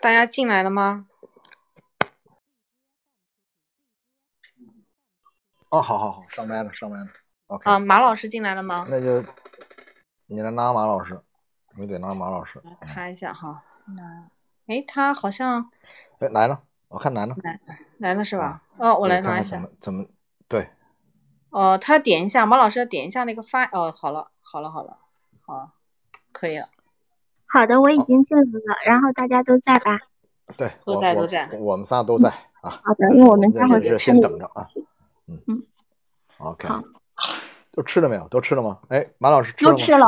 大家进来了吗？哦，好好好，上麦了，上麦了。OK，啊，马老师进来了吗？那就你来拉马老师，你得拉马老师。来看一下哈，那哎，他好像哎来了，我看来了，来来了是吧？哦，我来拿一下。看怎么怎么对，哦，他点一下，马老师要点一下那个发。哦，好了，好了，好了，好了，可以了。好的，我已经进来了，然后大家都在吧？对，都在都在我们仨都在啊。好的，因为我们待会儿这得吃那个先等着啊。嗯嗯，OK，好都吃了没有？都吃了吗？哎，马老师吃了吗？都吃了，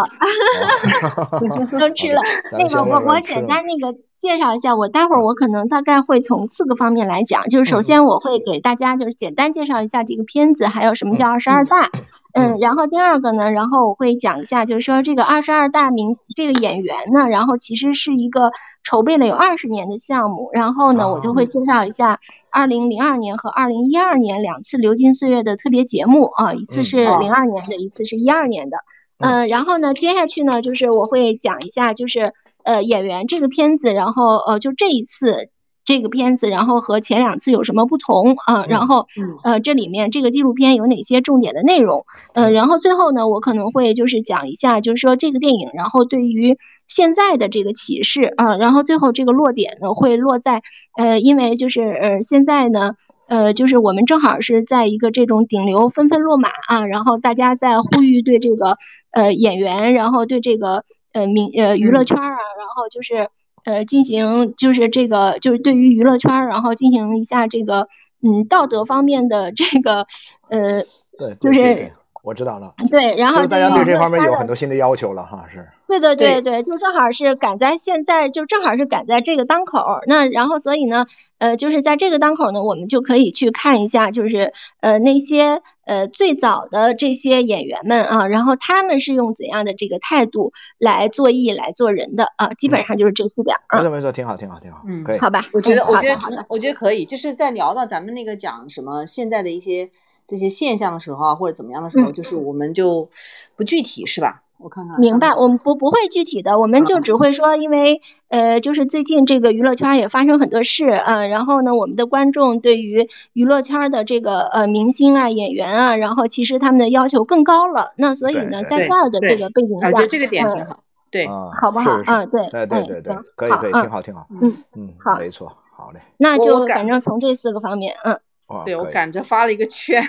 哦都吃了。那个我我简单那个介绍一下，我待会儿我可能大概会从四个方面来讲，就是首先我会给大家就是简单介绍一下这个片子，还有什么叫二十二大，嗯，然后第二个呢，然后我会讲一下，就是说这个二十二大明这个演员呢，然后其实是一个筹备了有二十年的项目，然后呢，我就会介绍一下二零零二年和二零一二年两次流金岁月的特别节目啊，一次是哦零二年的，一次是一二年的。嗯，然后呢，接下去呢，就是我会讲一下，就是呃演员这个片子，然后呃就这一次这个片子，然后和前两次有什么不同啊？然后嗯呃这里面这个纪录片有哪些重点的内容？呃，然后最后呢，我可能会就是讲一下，就是说这个电影，然后对于现在的这个启示啊，然后最后这个落点呢会落在呃，因为就是呃现在呢。呃，就是我们正好是在一个这种顶流纷纷落马啊，然后大家在呼吁对这个呃演员，然后对这个呃明呃娱乐圈儿啊，然后就是呃进行就是这个就是对于娱乐圈儿，然后进行一下这个嗯道德方面的这个呃对，就是我知道了。对，然后大家对这方面有很多新的要求了哈，是。对对对对对，就正好是赶在现在，就正好是赶在这个当口儿。那然后所以呢，呃，就是在这个当口儿呢，我们就可以去看一下，就是呃那些呃最早的这些演员们啊，然后他们是用怎样的这个态度来做艺、来做人的啊，基本上就是这四点没错没错，挺好挺好挺好，嗯可以。好吧？我觉得，嗯我觉得好的，我觉得可以，就是在聊到咱们那个讲什么现在的一些这些现象的时候啊，或者怎么样的时候，嗯就是我们就不具体是吧？我看看，明白，我们不不会具体的，我们就只会说，因为呃，就是最近这个娱乐圈也发生很多事，嗯、然后呢，我们的观众对于娱乐圈的这个呃明星啊、演员啊，然后其实他们的要求更高了，那所以呢，在这儿的这个背景啊，下，我觉得这个点嗯挺好，对，啊，好不好是是啊对对对哎对对，可以可以，挺好挺好。嗯嗯，好没错，好嘞。那就反正从这四个方面，嗯，哇，对我赶着发了一个圈，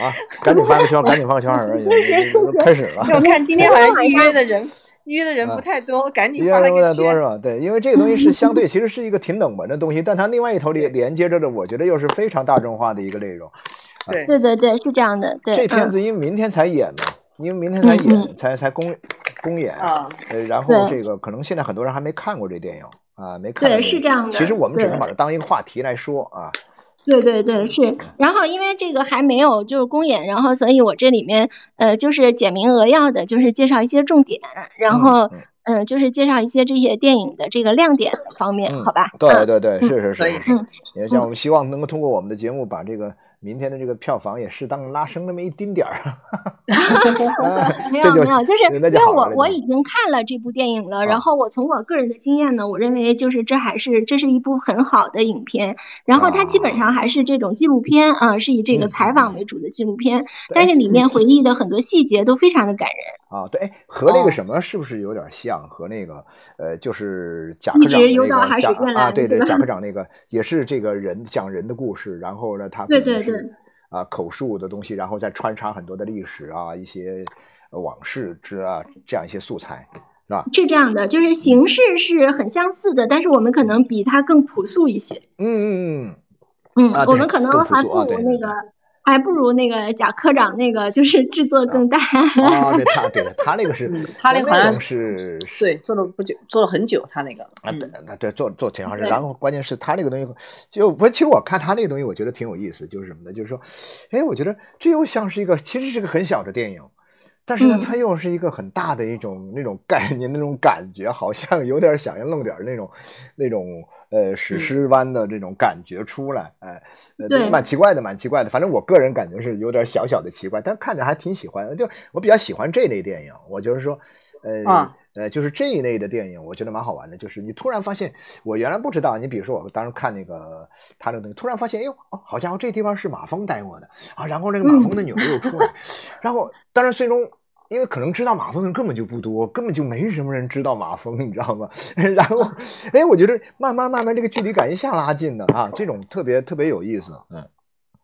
啊，赶紧发个圈，赶紧发个圈儿，开始了。我看今天好像 预约的人预约的人不啊太多，赶紧发了个圈。太多是吧？对，因为这个东西是相对，其实是一个挺冷门的东西，但它另外一头连连接着的，我觉得又是非常大众化的一个内容。对，对对对，是这样的，对，嗯这片子因为明天才演嘛，因为明天才嗯演，才才公公演啊，呃，然后这个可能现在很多人还没看过这电影啊，没看过对是这样的其实我们只能把它当一个话题来说啊。对对对，是。然后因为这个还没有就是公演，然后所以我这里面呃就是简明扼要的，就是介绍一些重点，然嗯后嗯。嗯就是介绍一些这些电影的这个亮点的方面，嗯好吧？嗯。对对对，是是是嗯，也像我们希望能够通过我们的节目，把这个明天的这个票房也适当拉升那么一丁点儿。没有没有，就是因为我我已经看了这部电影了，啊然后我从我个人的经验呢，我认为就是这还是这是一部很好的影片，然后它基本上还是这种纪录片啊，是以这个嗯采访为主的纪录片，对但是里面回忆的很多细节都非常的感人。啊，对，哎，和那哦。个什么是不是有点像？和那个呃，就是贾科长那个啊，对对，贾科长那个也是这个人讲人的故事，然后呢，他对对可能是啊口述的东西，然后再穿插很多的历史啊，一些呃往事之啊这样一些素材，是吧？是这样的，就是形式是很相似的，但是我们可能比它更朴素一些。嗯嗯嗯，嗯，啊我们可能还不如那个，还不如那个贾科长那个，就是制作更大。啊，对他对他那个是嗯，他那个好像是是对，做了不久，做了很久，他那个，啊，对嗯，那对，做做挺长时间。然后关键是他那个东西，就不，其实我看他那个东西，我觉得挺有意思，就是什么呢？就是说，哎，我觉得这又像是一个，其实是个很小的电影，但是呢，嗯它又是一个很大的一种那种概念，那种感觉，好像有点想要弄点那种那种呃史诗般的这种感觉出来，哎，呃蛮奇怪的，蛮奇怪的。反正我个人感觉是有点小小的奇怪，但看着还挺喜欢。就我比较喜欢这类电影，我就是说，呃。啊呃，就是这一类的电影，我觉得蛮好玩的。就是你突然发现，我原来不知道。你比如说，我当时看那个他那个东西，突然发现，哎呦，哦，好家伙，这地方是马蜂待过的啊。然后那个马蜂的女儿又出来，然后当然最终。因为可能知道马蜂的人根本就不多，根本就没什么人知道马蜂，你知道吗？然后，哎，我觉得慢慢慢慢这个距离感一下拉近了啊，这种特别特别有意思，嗯。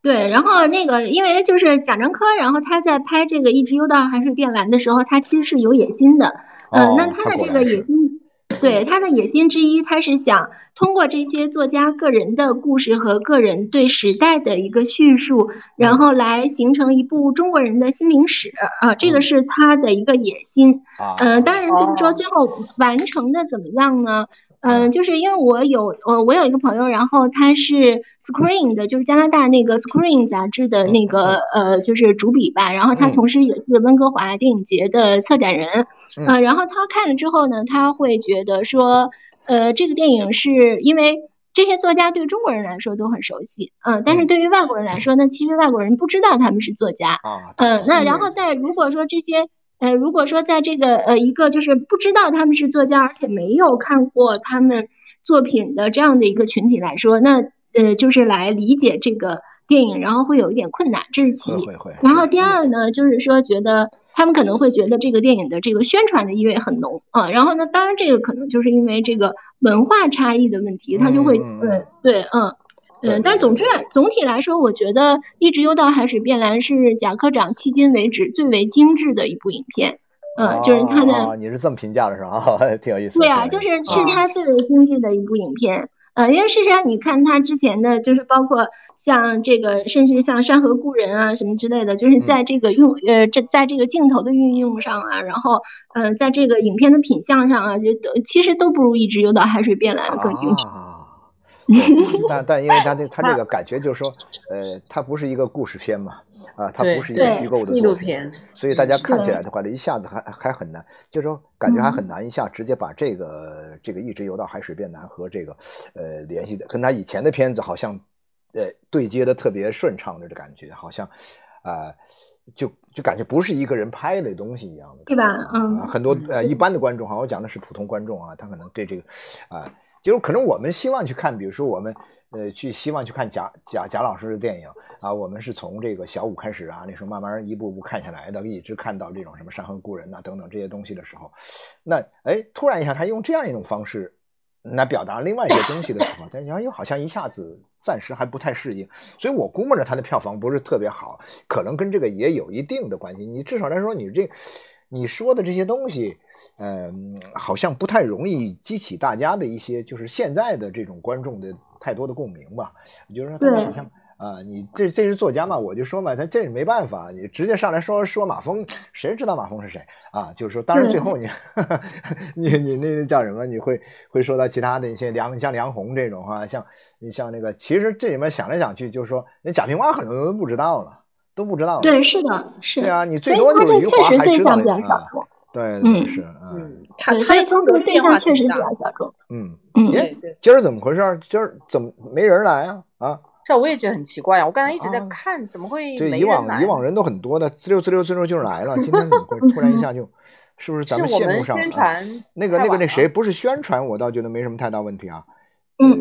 对，然后那个，因为就是贾樟柯，然后他在拍这个《一直游到海水变蓝》的时候，他其实是有野心的。嗯、哦那他的这个野心，对他的野心之一，他是想通过这些作家个人的故事和个人对时代的一个叙述，然后来形成一部中国人的心灵史啊、这个嗯。是他的一个野心。啊，嗯，当然就是说哦。最后完成的怎么样呢？嗯，就是因为我有呃，我有一个朋友，然后他是 Screen 的，就是加拿大那个 Screen 杂志的那个呃，就是主笔吧，然后他嗯。同时也是温哥华电影节的策展人，嗯。呃，然后他看了之后呢，他会觉得说，呃，这个电影是因为。这些作家对中国人来说都很熟悉，嗯，但是嗯对于外国人来说那，其实外国人不知道他们是作家，嗯，呃，那然后再如果说这些，呃，如果说在这个呃一个就是不知道他们是作家，而且没有看过他们作品的这样的一个群体来说，那呃就是来理解这个电影，然后会有一点困难，这是其一。然后第二呢，就是说觉得他们可能会觉得这个电影的这个宣传的意味很浓啊。然后呢，当然这个可能就是因为这个文化差异的问题，他就会嗯嗯嗯呃对嗯。对嗯，但是总之来总体来说，我觉得《一直游到海水变蓝》是贾科长迄今为止最为精致的一部影片。嗯，就是他的哦，你是这么评价的是吧？挺有意思的。对啊，就是是他最为精致的一部影片。呃，因为事实上，你看他之前的，就是包括像这个，甚至像《山河故人》啊什么之类的，就是嗯在这个用呃，这在这个镜头的运用上啊，然后呃，在这个影片的品相上啊，就都其实都不如《一直游到海水变蓝》更精致。啊。对 但但因为他这他这个感觉就是说，呃，它不是一个故事片嘛，啊，它不是一个虚构的纪录片，所以大家看起来的话呢，一下子还还很难，就是说感觉还嗯。很难一下直接把这个这个一直游到海水变蓝和这个呃联系的，跟他以前的片子好像呃对接的特别顺畅的这感觉，好像啊、呃就就感觉不是一个人拍的东西一样的，对吧啊嗯很多呃一般的观众哈，我讲的是普通观众啊，他可能对这个啊。就是可能我们希望去看，比如说我们呃去希望去看贾贾贾老师的电影啊，我们是从这个小五开始啊，那时候慢慢一步步看下来的，一直看到这种什么山河故人呐、等等这些东西的时候，那哎突然一下他用这样一种方式来表达另外一些东西的时候，但然后又好像一下子暂时还不太适应，所以我估摸着他的票房不是特别好，可能跟这个也有一定的关系。你至少来说，你这你说的这些东西，嗯、好像不太容易激起大家的一些就是现在的这种观众的太多的共鸣吧。就是说，好像啊、你这这是作家嘛，我就说嘛，他这也没办法，你直接上来说说马蜂，谁知道马蜂是谁啊？就是说，当然最后你 你你那个叫什么？你会会说到其他的一些梁像梁红这种哈、像你像那个，其实这里面想来想去，就是说，人贾平凹很多人都不知道了，都不知道了。对，是的，是。对啊，你最多就是余华实对象还知道一点啊比较小众。对，嗯对是，嗯嗯，他对，他风格对变化象确实比较小众。嗯，嗯，耶对对，今儿怎么回事？今儿怎么没人来啊？啊，这我也觉得很奇怪啊！我刚才一直在啊看，怎么会对，没以？往以往人都很多的，滋溜滋溜滋溜就来了，今天怎么会 突然一下就，是不是咱们是我们线路上啊宣传那个那个那谁不是宣传，我倒觉得没什么太大问题啊。嗯呃，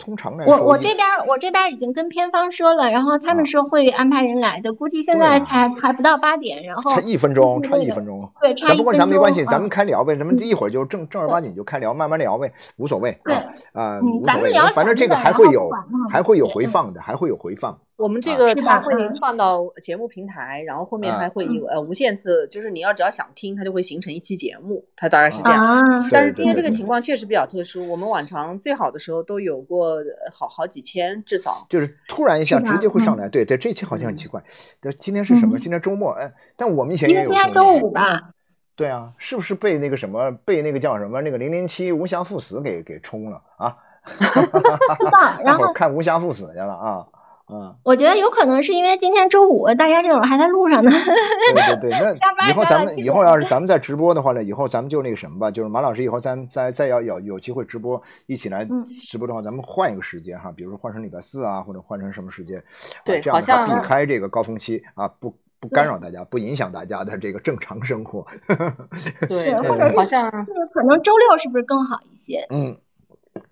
通常来说我我这边儿我这边儿已经跟片方说了，然后他啊们说会安排人来的，估计现在才还不到八点，然后差一分钟，差一分钟。对差一咱不过咱没关系，咱们嗯开聊呗，咱们一会儿就正正儿八经就开聊，慢慢聊呗，无所谓。对啊，无所谓咱们聊，反正这个还会有还会有回放的，还会有回放。我们这啊个会嗯放到节目平台，然后后面啊还会有呃无限次，就是你要只要想听，它就会形成一期节目，它大概是这样。啊，但是今天这个情况确实比较特殊，我们往常最好的时候都有过呃好好几千，至少就是突然一下直接会上嗯来，对对，这期好像很奇怪。对，今天是什么？嗯今天周末，哎，但我们以前因为也有今天周五吧，对啊，是不是被那个什么被那个叫什么那个零零七无暇赴死给给冲了啊？不知道。后看无暇赴死去了啊啊，我觉得有可能是因为今天周五，大家这会儿还在路上呢。对对对，那 以后咱们以后要是咱们在直播的话呢，以后咱们就那个什么吧，就是马老师以后咱再再要有有机会直播，一起来嗯直播的话，咱们换一个时间哈，比如说换成礼拜四啊，或者换成什么时间，啊对这样的话避开这个高峰期啊，不不干扰大家，不影响大家的这个正常生活。对对或者是好像就是可能周六是不是更好一些？嗯，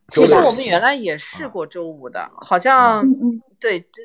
其实我们原来也试过周五的，好像对这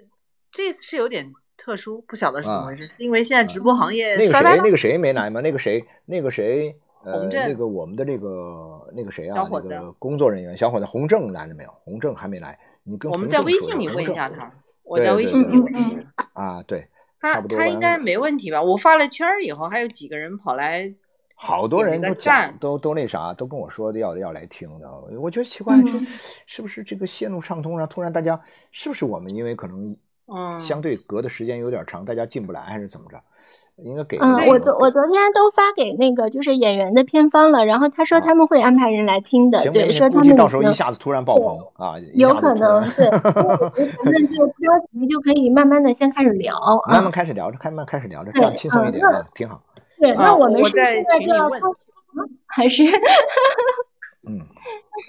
这次是有点特殊，不晓得是怎么啊回事，是因为现在直播行业那个谁那个谁没来吗？那个谁那个谁。呃，那个我们的这个那个谁啊，小伙子那个工作人员小伙子洪正来了没有？洪正还没来，你跟我们在微信里问一下他，我在微信里问嗯一下啊，对，他他应该没问题吧？我发了圈儿以后，还有几个人跑来，好多人都讲都都那啥，都跟我说的要要来听的。我觉得奇怪，这嗯是不是这个线路畅通啊？突然大家是不是我们因为可能嗯，相对隔的时间有点长，大家进不来还是怎么着？应该给嗯，我昨我昨天都发给那个就是演员的片方了，然后他说他们会安排人来听的，对，说他们到时候一下子突然爆棚啊，有可能对，因为我觉得咱们就不着急，就可以慢慢的先开始聊 慢啊。慢开始聊着，慢慢开始聊着，这样轻松一点啊，挺好。对，啊那我们是在现在群里问就要开始吗？还是 嗯，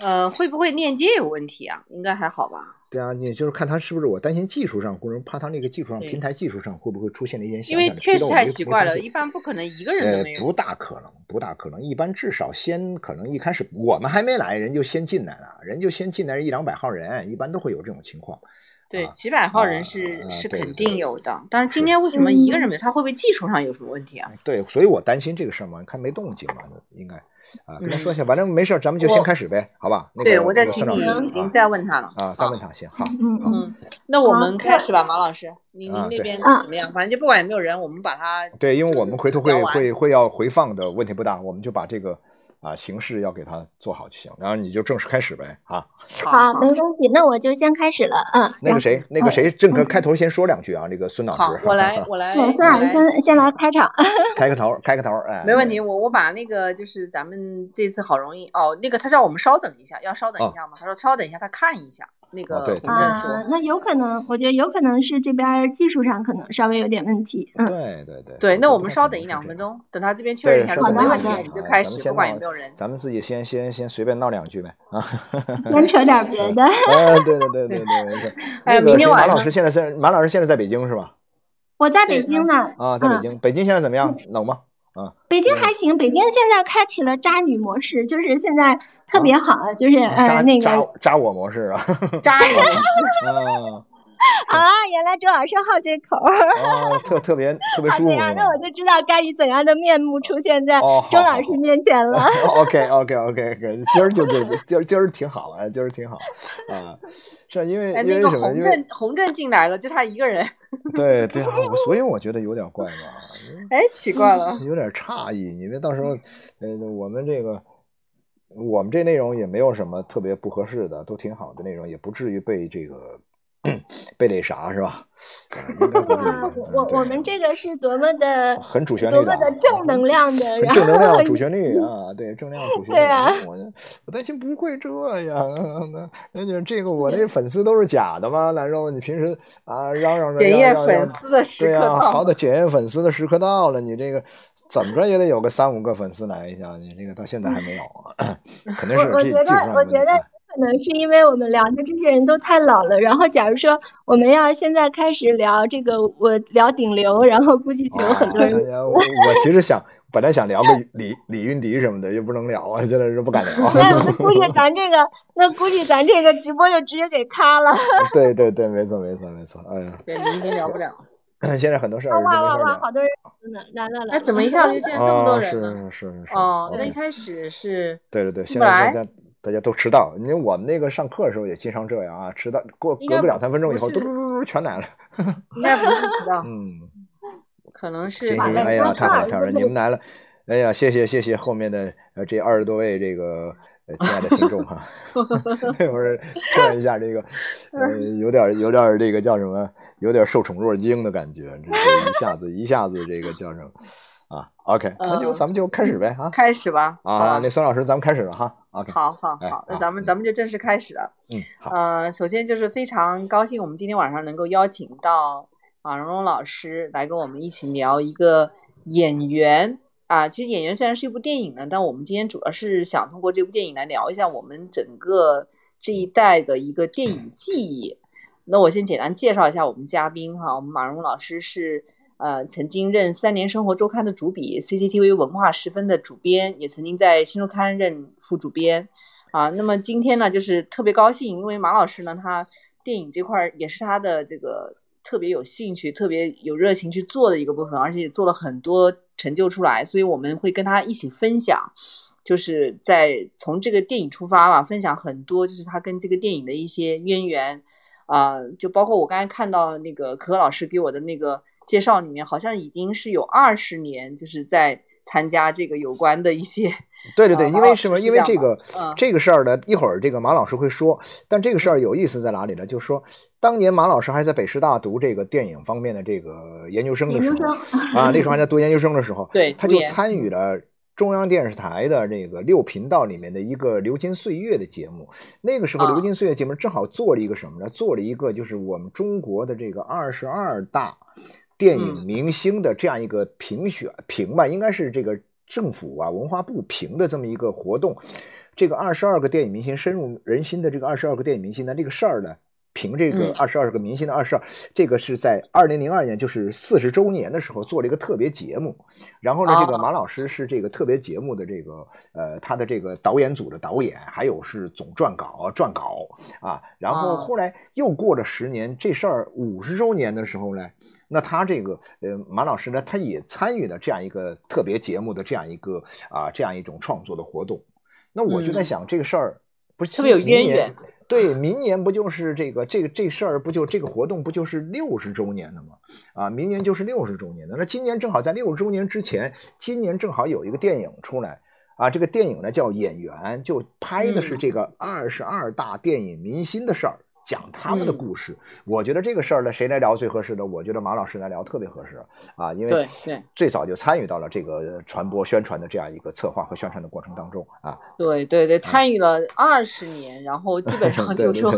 呃，会不会链接有问题啊？应该还好吧？对啊，你就是看他是不是我担心技术上，或者怕他那个技术上平台技术上会不会出现了一些小因为小的确实太奇怪了，一般不可能一个人都呃没，有。不大可能，不大可能。一般至少先可能一开始我们还没来，人就先进来了，人就先进来一两百号人，一般都会有这种情况。对啊，几百号啊人是啊是肯定有的，但是今天为什么一个人没有？他会不会技术上有什么问题啊？对，所以我担心这个事儿嘛，看没动静嘛，应该啊，跟他嗯说一下，反正没事儿，咱们就先开始呗，好吧？那对，我在群里已经啊在问他了。啊，再问他行，好，嗯嗯嗯，那我们开始吧，马老师，您您那边啊怎么样？反正就不管有没有人，我们把它对，因为我们回头会会会要回放的问题不大，我们就把这个啊形式要给他做好就行，然后你就正式开始呗，啊。好，没关系，那我就先开始了，嗯。那个谁，那个谁，郑哥开头先说两句啊，那个孙老好师，，我来 我来孙老师先先来开场。开个头，开个头，哎，没问题，我我把那个就是咱们这次好容易哦，那个他叫我们稍等一下，要稍等一下吗？他说稍等一下，他看一下那个啊，那有可能，我觉得有可能是这边儿技术上可能稍微有点问题，嗯。对对对对，那我们稍稍等一两分。钟，等他这边确认一下，对如果没问题稍等好的我们就开始，不管有没有人。咱们自己先先先随便闹两句呗啊！先扯点别的。哎，对对对对对对。哎那个谁马明天晚上老师现在在马老师现在在北京是吧？我在北京呢，啊，在北嗯京。北京现在怎么样？冷吗？啊，北京还行，北京现在开启了渣女模式，就是现在特别好，就是扎呃那个渣渣我模式啊！扎你，啊 啊，原来周老师好这口儿。啊，特特别特别舒服好那我就知道该以怎样的面目出现在周老师面前了。OK OK OK OK，今儿就这，今儿今儿挺好了，今儿挺好啊，是因为哎，因为什么？那个洪因为正洪正进来了，就他一个人，对对啊，所以我觉得有点怪嘛，哎，奇怪了。有点诧异，因为到时候呃我们这个我们这内容也没有什么特别不合适的，都挺好的内容，也不至于被这个被那啥是吧？我我们这个是多么的很主旋律多么的正能量的，然正能后量主旋律 啊，对，正能量主旋律。对啊我我担心不会这样啊，那那你这个我那粉丝都是假的吗？难道你平时啊嚷嚷着检验粉丝的时对啊，刻到了，好的检验粉丝的时刻到了，你这个怎么着也得有个三五个粉丝来一下，你这个到现在还没有啊，肯定是我我觉得这技术上有我觉得问题啊可能是因为我们聊的这些人都太老了，然后假如说我们要现在开始聊这个，我聊顶流，然后估计就有很多人哎，我我其实想本来想聊个李李云迪什么的，又不能聊啊，现在是不敢聊。那那估计咱这个，那估计咱这个直播就直接给咔了。对对对，没错没错没错，哎呀。对，你已经聊不了。现在很多事儿哇哇哇，好多人呢，来了来哎，了。怎么一下子就见这么多人呢？是是是哦，那一开始是对对对，进不来现在大家都迟到，因为我们那个上课的时候也经常这样啊，迟到过隔个两三分钟以后，嘟嘟嘟嘟全来了。应该不是迟到，嗯，可能是行行，哎呀，太好了太好了，你们来了，哎呀，谢谢谢谢后面的呃这二十多位这个呃亲爱的听众哈，我是看一下这个呃 有点有点这个叫什么，有点受宠若惊的感觉，这这一下子一下子这个叫什么？啊，OK，那就咱们就开始呗啊，开始吧啊，那孙老师，咱们开始了哈，OK，好好好，那咱们咱们就正式开始了，嗯，好，呃，首先就是非常高兴，我们今天晚上能够邀请到马蓉蓉老师来跟我们一起聊一个演员。啊，其实演员虽然是一部电影呢，但我们今天主要是想通过这部电影来聊一下我们整个这一代的一个电影记忆。那我先简单介绍一下我们嘉宾哈，我们马蓉老师是。呃，曾经任《三联生活周刊》的主笔，CCTV 文化十分的主编，也曾经在《新周刊》任副主编。啊，那么今天呢，就是特别高兴，因为马老师呢，他电影这块儿也是他的这个特别有兴趣、特别有热情去做的一个部分，而且也做了很多成就出来，所以我们会跟他一起分享，就是在从这个电影出发吧，分享很多就是他跟这个电影的一些渊源。啊，就包括我刚才看到那个可可老师给我的那个。介绍里面好像已经是有二十年，就是在参加这个有关的一些。对对对，因为什么？因为这个这个事儿呢，一会儿这个马老师会说。但这个事儿有意思在哪里呢？就是说，当年马老师还在北师大读这个电影方面的这个研究生的时候啊，那时候还 在读研究生的时候，对，他就参与了中央电视台的这个六频道里面的一个《流金岁月》的节目。那个时候，《流金岁月》节目正好做了一个什么呢？做了一个就是我们中国的这个二十二大。电影明星的这样一个评选评吧，应该是这个政府啊文化部评的这么一个活动。这个二十二个电影明星深入人心的这个二十二个电影明星呢这个事儿呢，评这个二十二个明星的二十二，这个是在二零零二年，就是四十周年的时候做了一个特别节目。然后呢，这个马老师是这个特别节目的这个呃他的这个导演组的导演，还有是总撰稿撰稿啊。然后后来又过了十年，这事儿五十周年的时候呢。那他这个呃马老师呢，他也参与了这样一个特别节目的这样一个啊这样一种创作的活动。那我就在想这个事儿，不是特别有渊源。对，明年不就是这个这个这事儿不就这个活动不就是六十周年的吗？啊，明年就是六十周年的。那今年正好在六十周年之前，今年正好有一个电影出来啊，这个电影呢叫《演员》，就拍的是这个二十二大电影明星的事儿。讲他们的故事，我觉得这个事儿呢，谁来聊最合适呢？我觉得马老师来聊特别合适啊，因为最早就参与到了这个传播宣传的这样一个策划和宣传的过程当中啊。对对对，参与了二十年，然后基本上 就说，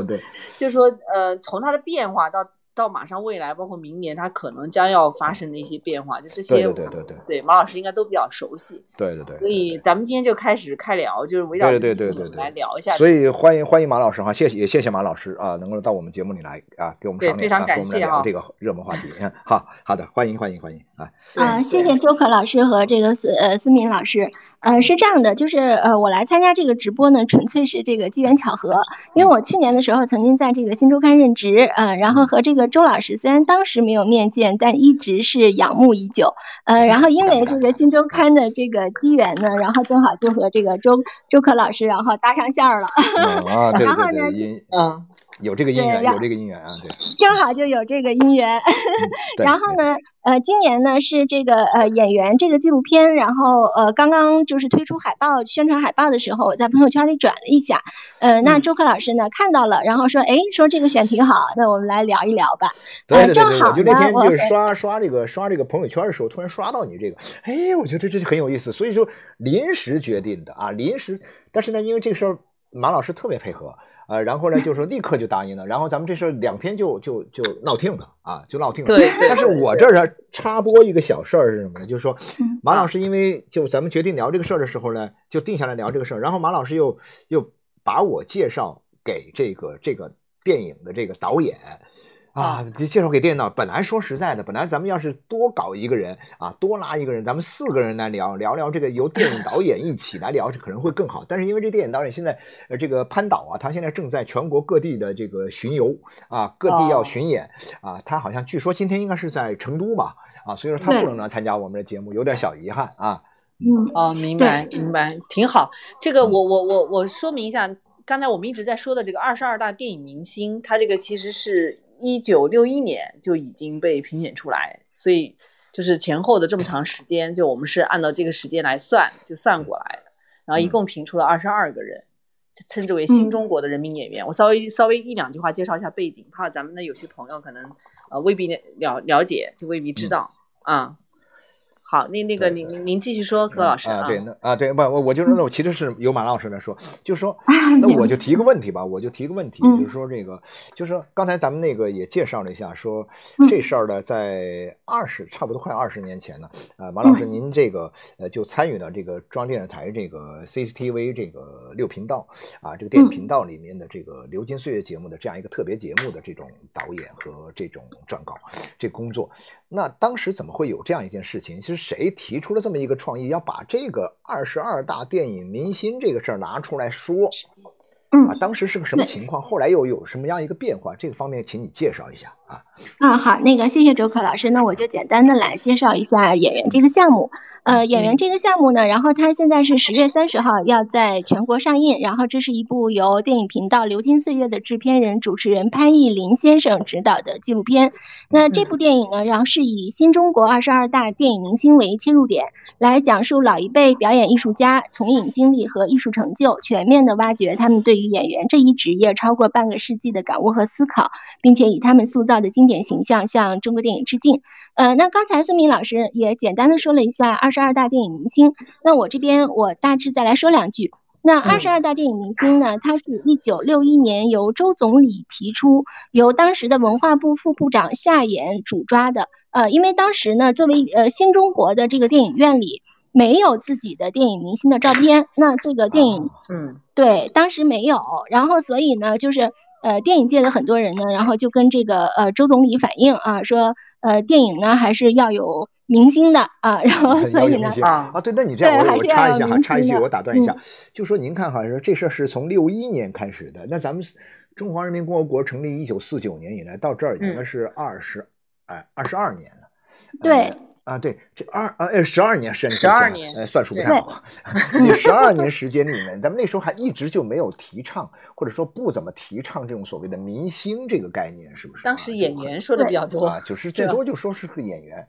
就说呃，从它的变化到。到马上未来，包括明年，它可能将要发生的一些变化，就这些，对对对对对，马老师应该都比较熟悉。对对对。所以咱们今天就开始开聊，就是围绕对对对对来聊一下。所以欢迎欢迎马老师哈，谢谢也谢谢马老师啊，能够到我们节目里来啊，给我们非常感谢哈，这个热门话题。好好的，欢迎欢迎欢迎啊。啊，谢谢周可老师和这个孙呃孙明老师。呃，是这样的，就是呃我来参加这个直播呢，纯粹是这个机缘巧合，因为我去年的时候曾经在这个新周刊任职，呃，然后和这个周老师虽然。当时没有面见，但一直是仰慕已久。呃，然后因为这个新周刊的这个机缘呢，然后正好就和这个周周可老师然后搭上线儿了。啊，对对对，嗯。有这个姻缘，有这个姻缘啊，对，正好就有这个姻缘。然后呢，呃，今年呢是这个呃演员这个纪录片，然后呃刚刚就是推出海报宣传海报的时候，我在朋友圈里转了一下，呃，那周克老师呢看到了，然后说，哎，说这个选题好，那我们来聊一聊吧。对对对，正好就那天就是刷刷这个刷这个朋友圈的时候，突然刷到你这个，哎，我觉得这就很有意思，所以说临时决定的啊，临时，但是呢，因为这个事儿马老师特别配合。呃，然后呢，就是立刻就答应了，然后咱们这事两天就就就闹定了啊，就闹定了。对，但是我这儿插播一个小事儿是什么呢？就是说，马老师因为就咱们决定聊这个事儿的时候呢，就定下来聊这个事儿，然后马老师又又把我介绍给这个这个电影的这个导演。啊，就介绍给电脑。本来说实在的，本来咱们要是多搞一个人啊，多拉一个人，咱们四个人来聊聊聊这个由电影导演一起来聊，可能会更好。但是因为这电影导演现在呃这个潘导啊，他现在正在全国各地的这个巡游啊，各地要巡演啊，他好像据说今天应该是在成都吧啊，所以说他不能来参加我们的节目，有点小遗憾啊。嗯，哦，明白明白，挺好。这个我我我我说明一下，刚才我们一直在说的这个二十二大电影明星，他这个其实是。一九六一年就已经被评选出来，所以就是前后的这么长时间，就我们是按照这个时间来算，就算过来的。然后一共评出了二十二个人，称之为新中国的人民演员。我稍微稍微一两句话介绍一下背景，怕咱们的有些朋友可能呃未必了了解，就未必知道啊。好，那那个您您您继续说，柯老师啊，对，那啊对不，我我就是那我其实是由马老师来说，就是说，那我就提个问题吧，我就提个问题，就是说这个，就是说刚才咱们那个也介绍了一下，说这事儿呢，在二十差不多快二十年前呢，啊，马老师您这个呃就参与了这个中央电视台这个 CCTV 这个六频道啊这个电影频道里面的这个流金岁月节目的这样一个特别节目的这种导演和这种撰稿这工作，那当时怎么会有这样一件事情？其实。谁提出了这么一个创意，要把这个二十二大电影明星这个事儿拿出来说？嗯，啊，当时是个什么情况？后来又有什么样一个变化？这个方面，请你介绍一下啊。啊，好，那个谢谢周可老师，那我就简单的来介绍一下演员这个项目。呃，演员这个项目呢，然后它现在是十月三十号要在全国上映，然后这是一部由电影频道《流金岁月》的制片人、主持人潘艺林先生执导的纪录片。那这部电影呢，然后是以新中国二十二大电影明星为切入点，来讲述老一辈表演艺术家从影经历和艺术成就，全面的挖掘他们对于演员这一职业超过半个世纪的感悟和思考，并且以他们塑造的经典形象向中国电影致敬。呃，那刚才孙明老师也简单的说了一下二。十二大电影明星，那我这边我大致再来说两句。那二十二大电影明星呢，它是一九六一年由周总理提出，由当时的文化部副部长夏衍主抓的。呃，因为当时呢，作为呃新中国的这个电影院里没有自己的电影明星的照片，那这个电影，嗯，对，当时没有，然后所以呢，就是呃电影界的很多人呢，然后就跟这个呃周总理反映啊，说呃电影呢还是要有。明星的啊，然后所以呢啊对，那你这样我我插一下哈，插一句我打断一下，就说您看哈，说这事儿是从六一年开始的，那咱们中华人民共和国成立一九四九年以来，到这儿应该是二十哎二十二年了。对啊对，这二啊哎十二年甚至十二年，哎算数不太好。那十二年时间里面，咱们那时候还一直就没有提倡，或者说不怎么提倡这种所谓的明星这个概念，是不是？当时演员说的比较多啊，就是最多就说是个演员。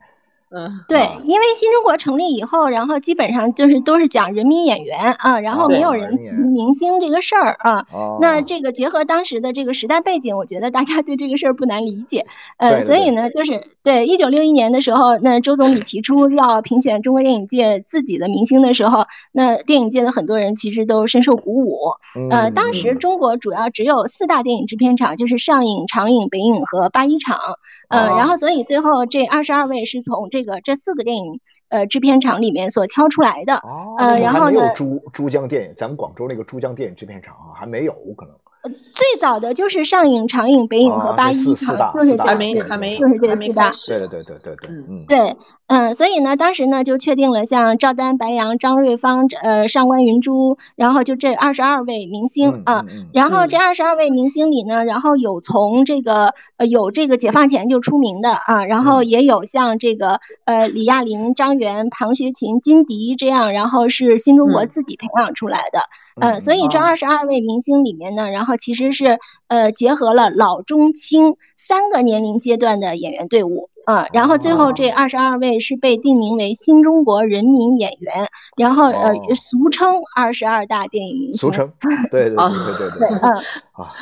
嗯，对，因为新中国成立以后，然后基本上就是都是讲人民演员啊，然后没有人明星这个事儿啊。那这个结合当时的这个时代背景，我觉得大家对这个事儿不难理解。呃，所以呢，就是对一九六一年的时候，那周总理提出要评选中国电影界自己的明星的时候，那电影界的很多人其实都深受鼓舞。呃，当时中国主要只有四大电影制片厂，就是上影、长影、北影和八一厂。呃，然后所以最后这二十二位是从这个这四个电影呃制片厂里面所挑出来的。哦，呃，然后呢，珠珠江电影，咱们广州那个珠江电影制片厂啊，还没有可能。最早的就是上影、长影、北影和八一厂，就是还没还没就是这四大。对对对对对对，嗯对，嗯，所以呢，当时呢就确定了像赵丹、白杨、张瑞芳、呃上官云珠，然后就这二十二位明星啊。然后这二十二位明星里呢，然后有从这个呃有这个解放前就出名的啊，然后也有像这个呃李亚林、张元、庞学勤、金迪这样，然后是新中国自己培养出来的。嗯，所以这二十二位明星里面呢，然后其实是呃结合了老中青三个年龄阶段的演员队伍啊，然后最后这二十二位是被定名为新中国人民演员，然后呃俗称二十二大电影明星。俗称，对对对对对对，嗯啊，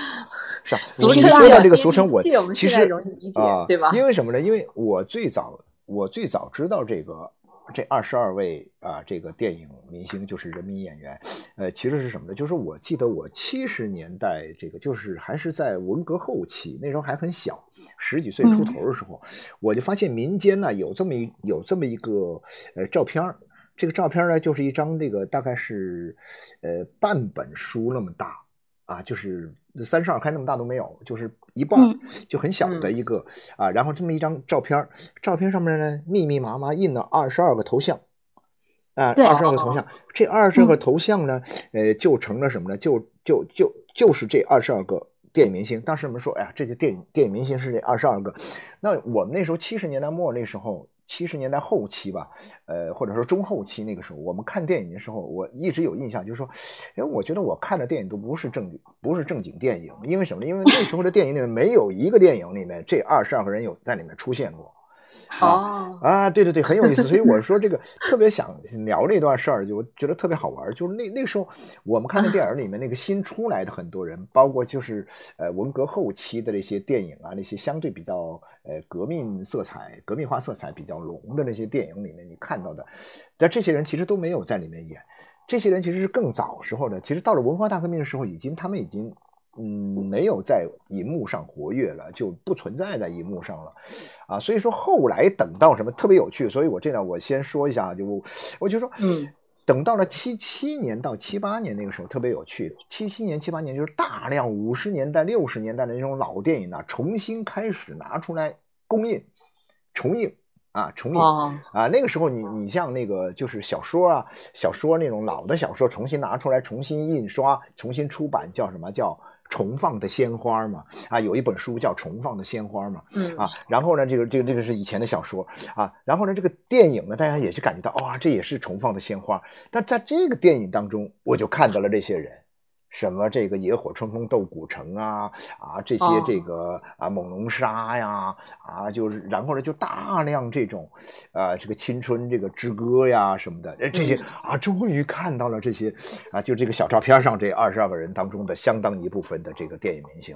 是啊，俗称说到这个俗称，我其实啊，对吧？因为什么呢？因为我最早我最早知道这个。这二十二位啊，这个电影明星就是人民演员，呃，其实是什么呢？就是我记得我七十年代这个，就是还是在文革后期，那时候还很小，十几岁出头的时候，我就发现民间呢有这么一有这么一个呃照片这个照片呢就是一张这个大概是呃半本书那么大啊，就是三十二开那么大都没有，就是。一半就很小的一个啊，然后这么一张照片，照片上面呢密密麻麻印了二十二个头像，啊，二十二个头像，这二十二个头像呢，呃，就成了什么呢？就就就就是这二十二个电影明星。当时我们说，哎呀，这些电影电影明星是这二十二个。那我们那时候七十年代末那时候。七十年代后期吧，呃，或者说中后期那个时候，我们看电影的时候，我一直有印象，就是说，哎，我觉得我看的电影都不是正，不是正经电影，因为什么呢？因为那时候的电影里面没有一个电影里面这二十二个人有在里面出现过，哦啊，对对对，很有意思。所以我说这个特别想聊这段事儿，就觉得特别好玩。就是那那个时候，我们看的电影里面那个新出来的很多人，包括就是呃文革后期的那些电影啊，那些相对比较呃革命色彩、革命化色彩比较浓的那些电影里面，你看到的，但这些人其实都没有在里面演。这些人其实是更早时候的，其实到了文化大革命的时候，已经他们已经。嗯，没有在荧幕上活跃了，就不存在在荧幕上了，啊，所以说后来等到什么特别有趣，所以我这样我先说一下，就我就说，嗯，等到了七七年到七八年那个时候特别有趣，七七年七八年就是大量五十年代六十年代的那种老电影呢，重新开始拿出来公映、重映啊，重映啊，那个时候你你像那个就是小说啊，小说那种老的小说重新拿出来重新印刷、重新出版，叫什么叫？重放的鲜花嘛，啊，有一本书叫《重放的鲜花》嘛，嗯啊，然后呢，这个这个这个是以前的小说啊，然后呢，这个电影呢，大家也是感觉到，哇，这也是重放的鲜花，但在这个电影当中，我就看到了这些人。什么这个野火春风斗古城啊啊这些这个啊猛龙沙呀啊就是然后呢就大量这种啊这个青春这个之歌呀什么的这些啊终于看到了这些啊就这个小照片上这二十二个人当中的相当一部分的这个电影明星。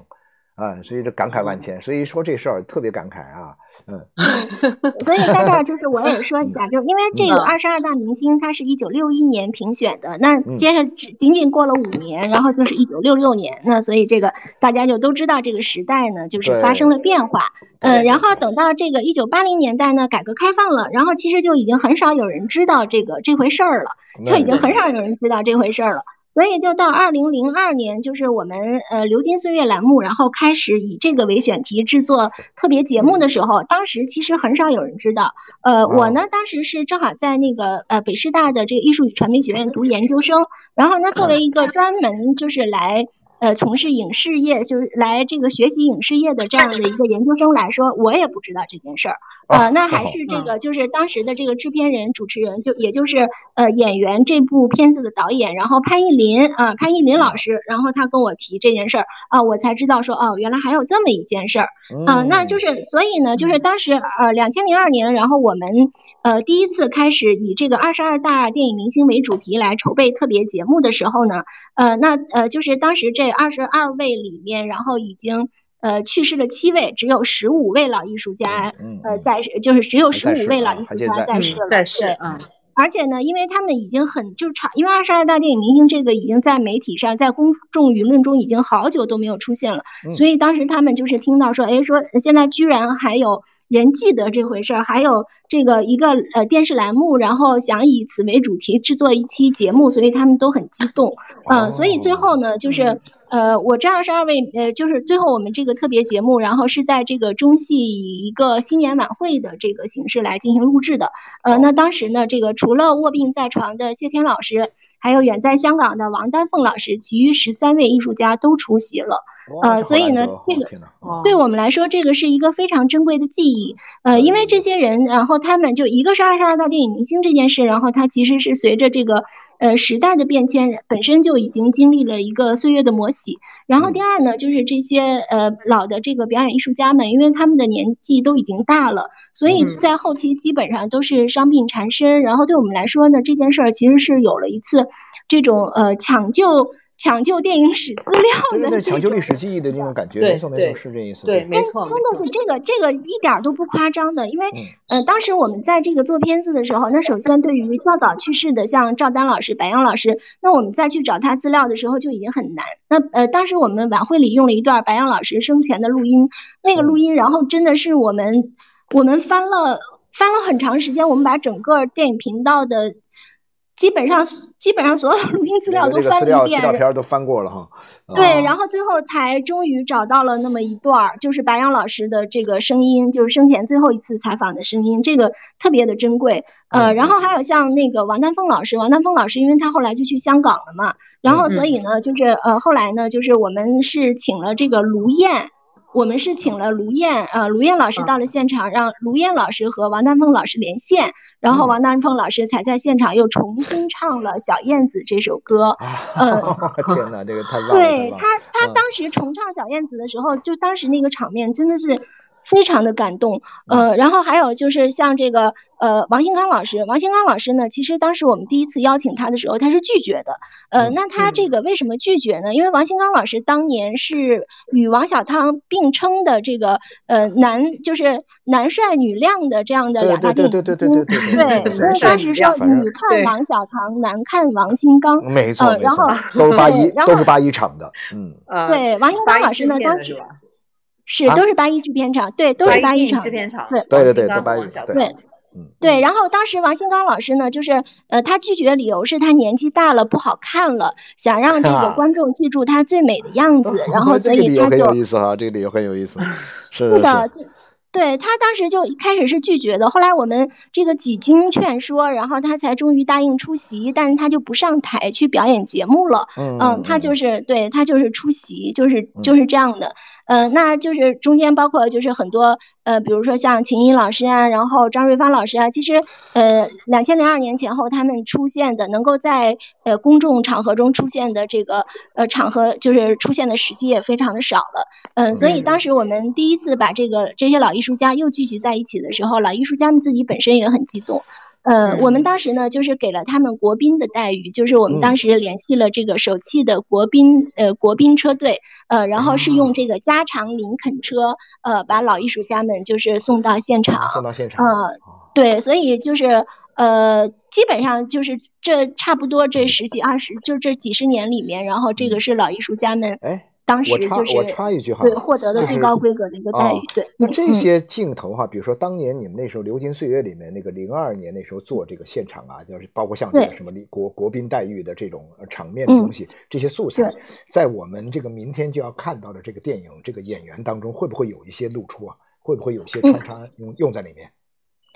啊，所以这感慨万千，所以说这事儿特别感慨啊，嗯，所以在这儿就是我也说一下，就是因为这个二十二大明星，他是一九六一年评选的，那接着只仅仅过了五年，然后就是一九六六年，那所以这个大家就都知道这个时代呢，就是发生了变化，嗯，然后等到这个一九八零年代呢，改革开放了，然后其实就已经很少有人知道这个这回事儿了，就已经很少有人知道这回事儿了。所以就到二零零二年，就是我们呃流金岁月栏目，然后开始以这个为选题制作特别节目的时候，当时其实很少有人知道。呃，我呢当时是正好在那个呃北师大的这个艺术与传媒学院读研究生，然后呢作为一个专门就是来。呃，从事影视业就是来这个学习影视业的这样的一个研究生来说，我也不知道这件事儿。呃，那还是这个就是当时的这个制片人、主持人，就也就是呃演员这部片子的导演，然后潘艺林啊，潘艺林老师，然后他跟我提这件事儿啊，我才知道说哦，原来还有这么一件事儿啊。那就是所以呢，就是当时呃两千零二年，然后我们呃第一次开始以这个二十二大电影明星为主题来筹备特别节目的时候呢，呃，那呃就是当时这。二十二位里面，然后已经呃去世的七位，只有十五位老艺术家呃在世，就是只有十五位老艺术家在世了。在世，啊。而且呢，因为他们已经很就长，因为二十二大电影明星这个已经在媒体上，在公众舆论中已经好久都没有出现了，所以当时他们就是听到说，哎，说现在居然还有人记得这回事儿，还有这个一个呃电视栏目，然后想以此为主题制作一期节目，所以他们都很激动，嗯，所以最后呢，就是。呃，我这二十二位，呃，就是最后我们这个特别节目，然后是在这个中戏以一个新年晚会的这个形式来进行录制的。呃，那当时呢，这个除了卧病在床的谢天老师，还有远在香港的王丹凤老师，其余十三位艺术家都出席了。呃，所以呢，这个对我们来说，这个是一个非常珍贵的记忆。呃，因为这些人，然后他们就一个是二十二大电影明星这件事，然后他其实是随着这个呃时代的变迁，本身就已经经历了一个岁月的磨洗。然后第二呢，就是这些呃老的这个表演艺术家们，因为他们的年纪都已经大了，所以在后期基本上都是伤病缠身。然后对我们来说呢，这件事儿其实是有了一次这种呃抢救。抢救电影史资料的，对对对，抢救历史记忆的那种感觉，没错没错，是这意思。对，没错，真的是这个这个一点都不夸张的，因为呃，当时我们在这个做片子的时候，那首先对于较早去世的像赵丹老师、白杨老师，那我们再去找他资料的时候就已经很难。那呃，当时我们晚会里用了一段白杨老师生前的录音，那个录音，然后真的是我们我们翻了翻了很长时间，我们把整个电影频道的。基本上，基本上所有的录音资料都翻了一遍，资料片都翻过了哈。对，然后最后才终于找到了那么一段儿，就是白杨老师的这个声音，就是生前最后一次采访的声音，这个特别的珍贵。呃，然后还有像那个王丹峰老师，王丹峰老师，因为他后来就去香港了嘛，然后所以呢，就是呃后来呢，就是我们是请了这个卢燕。我们是请了卢燕，呃，卢燕老师到了现场，让卢燕老师和王丹峰老师连线，然后王丹峰老师才在现场又重新唱了《小燕子》这首歌。嗯，天哪，这个太棒了！对他，他当时重唱《小燕子》的时候，就当时那个场面真的是非常的感动，呃，然后还有就是像这个呃王新刚老师，王新刚老师呢，其实当时我们第一次邀请他的时候，他是拒绝的，呃，那他这个为什么拒绝呢？因为王新刚老师当年是与王小汤并称的这个呃男就是男帅女靓的这样的两大影，对对对对。对对对，因为当时说女看王小汤，男看王新刚，没错，然后都是八一，都是八 一厂的，嗯，对，王新刚老师呢当时。是都是八一制片厂，对，都是八一厂制片厂。对对对对，八一对。对，然后当时王新刚老师呢，就是呃，他拒绝的理由是他年纪大了不好看了，想让这个观众记住他最美的样子，然后 所以他就很有意思哈，这个理由很有意思，是的。对他当时就一开始是拒绝的，后来我们这个几经劝说，然后他才终于答应出席，但是他就不上台去表演节目了。嗯，他就是对他就是出席，就是就是这样的。嗯，那就是中间包括就是很多呃，比如说像秦怡老师啊，然后张瑞芳老师啊，其实呃，两千零二年前后他们出现的，能够在呃公众场合中出现的这个呃场合，就是出现的时机也非常的少了。嗯，所以当时我们第一次把这个这些老艺术家又聚集在一起的时候，老艺术家们自己本身也很激动。呃，我们当时呢，就是给了他们国宾的待遇，就是我们当时联系了这个首汽的国宾，呃，国宾车队，呃，然后是用这个加长林肯车，呃，把老艺术家们就是送到现场，送到现场，呃，对，所以就是呃，基本上就是这差不多这十几二十，就这几十年里面，然后这个是老艺术家们，哎。当时就是我插一句哈，对获得的最高规格的一个待遇。对，那这些镜头哈，比如说当年你们那时候《流金岁月》里面那个零二年那时候做这个现场啊，就是包括像这个什么国国宾待遇的这种场面的东西，这些素材，在我们这个明天就要看到的这个电影这个演员当中，会不会有一些露出啊？会不会有些穿插用用在里面？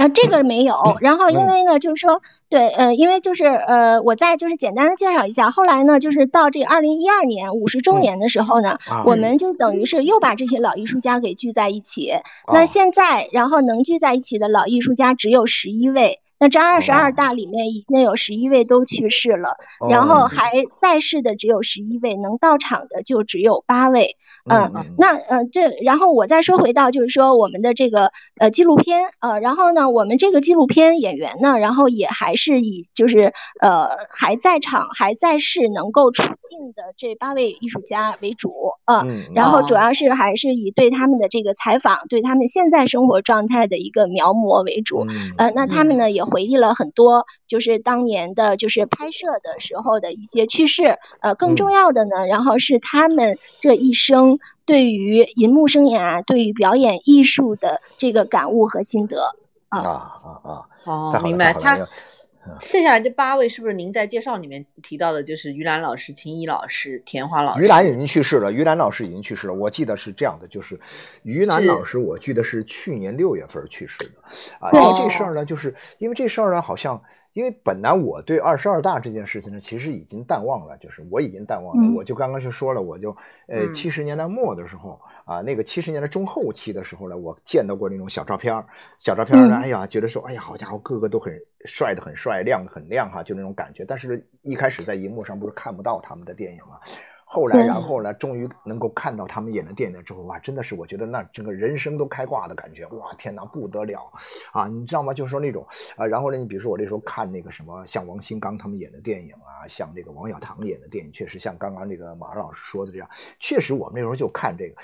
啊，这个没有。然后因为呢，就是说，对，呃，因为就是呃，我再就是简单的介绍一下。后来呢，就是到这二零一二年五十周年的时候呢，我们就等于是又把这些老艺术家给聚在一起。那现在，然后能聚在一起的老艺术家只有十一位。那这二十二大里面已经有十一位都去世了，然后还在世的只有十一位，能到场的就只有八位。嗯，那呃，这然后我再说回到就是说我们的这个呃纪录片呃，然后呢，我们这个纪录片演员呢，然后也还是以就是呃还在场还在世能够出镜的这八位艺术家为主啊，然后主要是还是以对他们的这个采访，对他们现在生活状态的一个描摹为主。呃，那他们呢也。回忆了很多，就是当年的，就是拍摄的时候的一些趣事。呃，更重要的呢，然后是他们这一生对于银幕生涯、对于表演艺术的这个感悟和心得。啊啊啊！哦，明白他。剩下来这八位是不是您在介绍里面提到的，就是于兰老师、秦怡老师、田华老师？于兰已经去世了，于兰老师已经去世了。我记得是这样的，就是于兰老师，我记得是去年六月份去世的。啊，因为这事儿呢，就是因为这事儿呢，好像。因为本来我对二十二大这件事情呢，其实已经淡忘了，就是我已经淡忘了。我就刚刚就说了，我就呃七十年代末的时候啊，那个七十年代中后期的时候呢，我见到过那种小照片小照片呢，哎呀，觉得说，哎呀，好家伙，个个都很帅的很帅，亮的很亮哈，就那种感觉。但是一开始在荧幕上不是看不到他们的电影吗？后来，然后呢，终于能够看到他们演的电影之后，哇，真的是我觉得那整个人生都开挂的感觉，哇，天哪，不得了啊！你知道吗？就是说那种啊，然后呢，你比如说我那时候看那个什么，像王新刚他们演的电影啊，像那个王小棠演的电影，确实像刚刚那个马老师说的这样，确实我们那时候就看这个，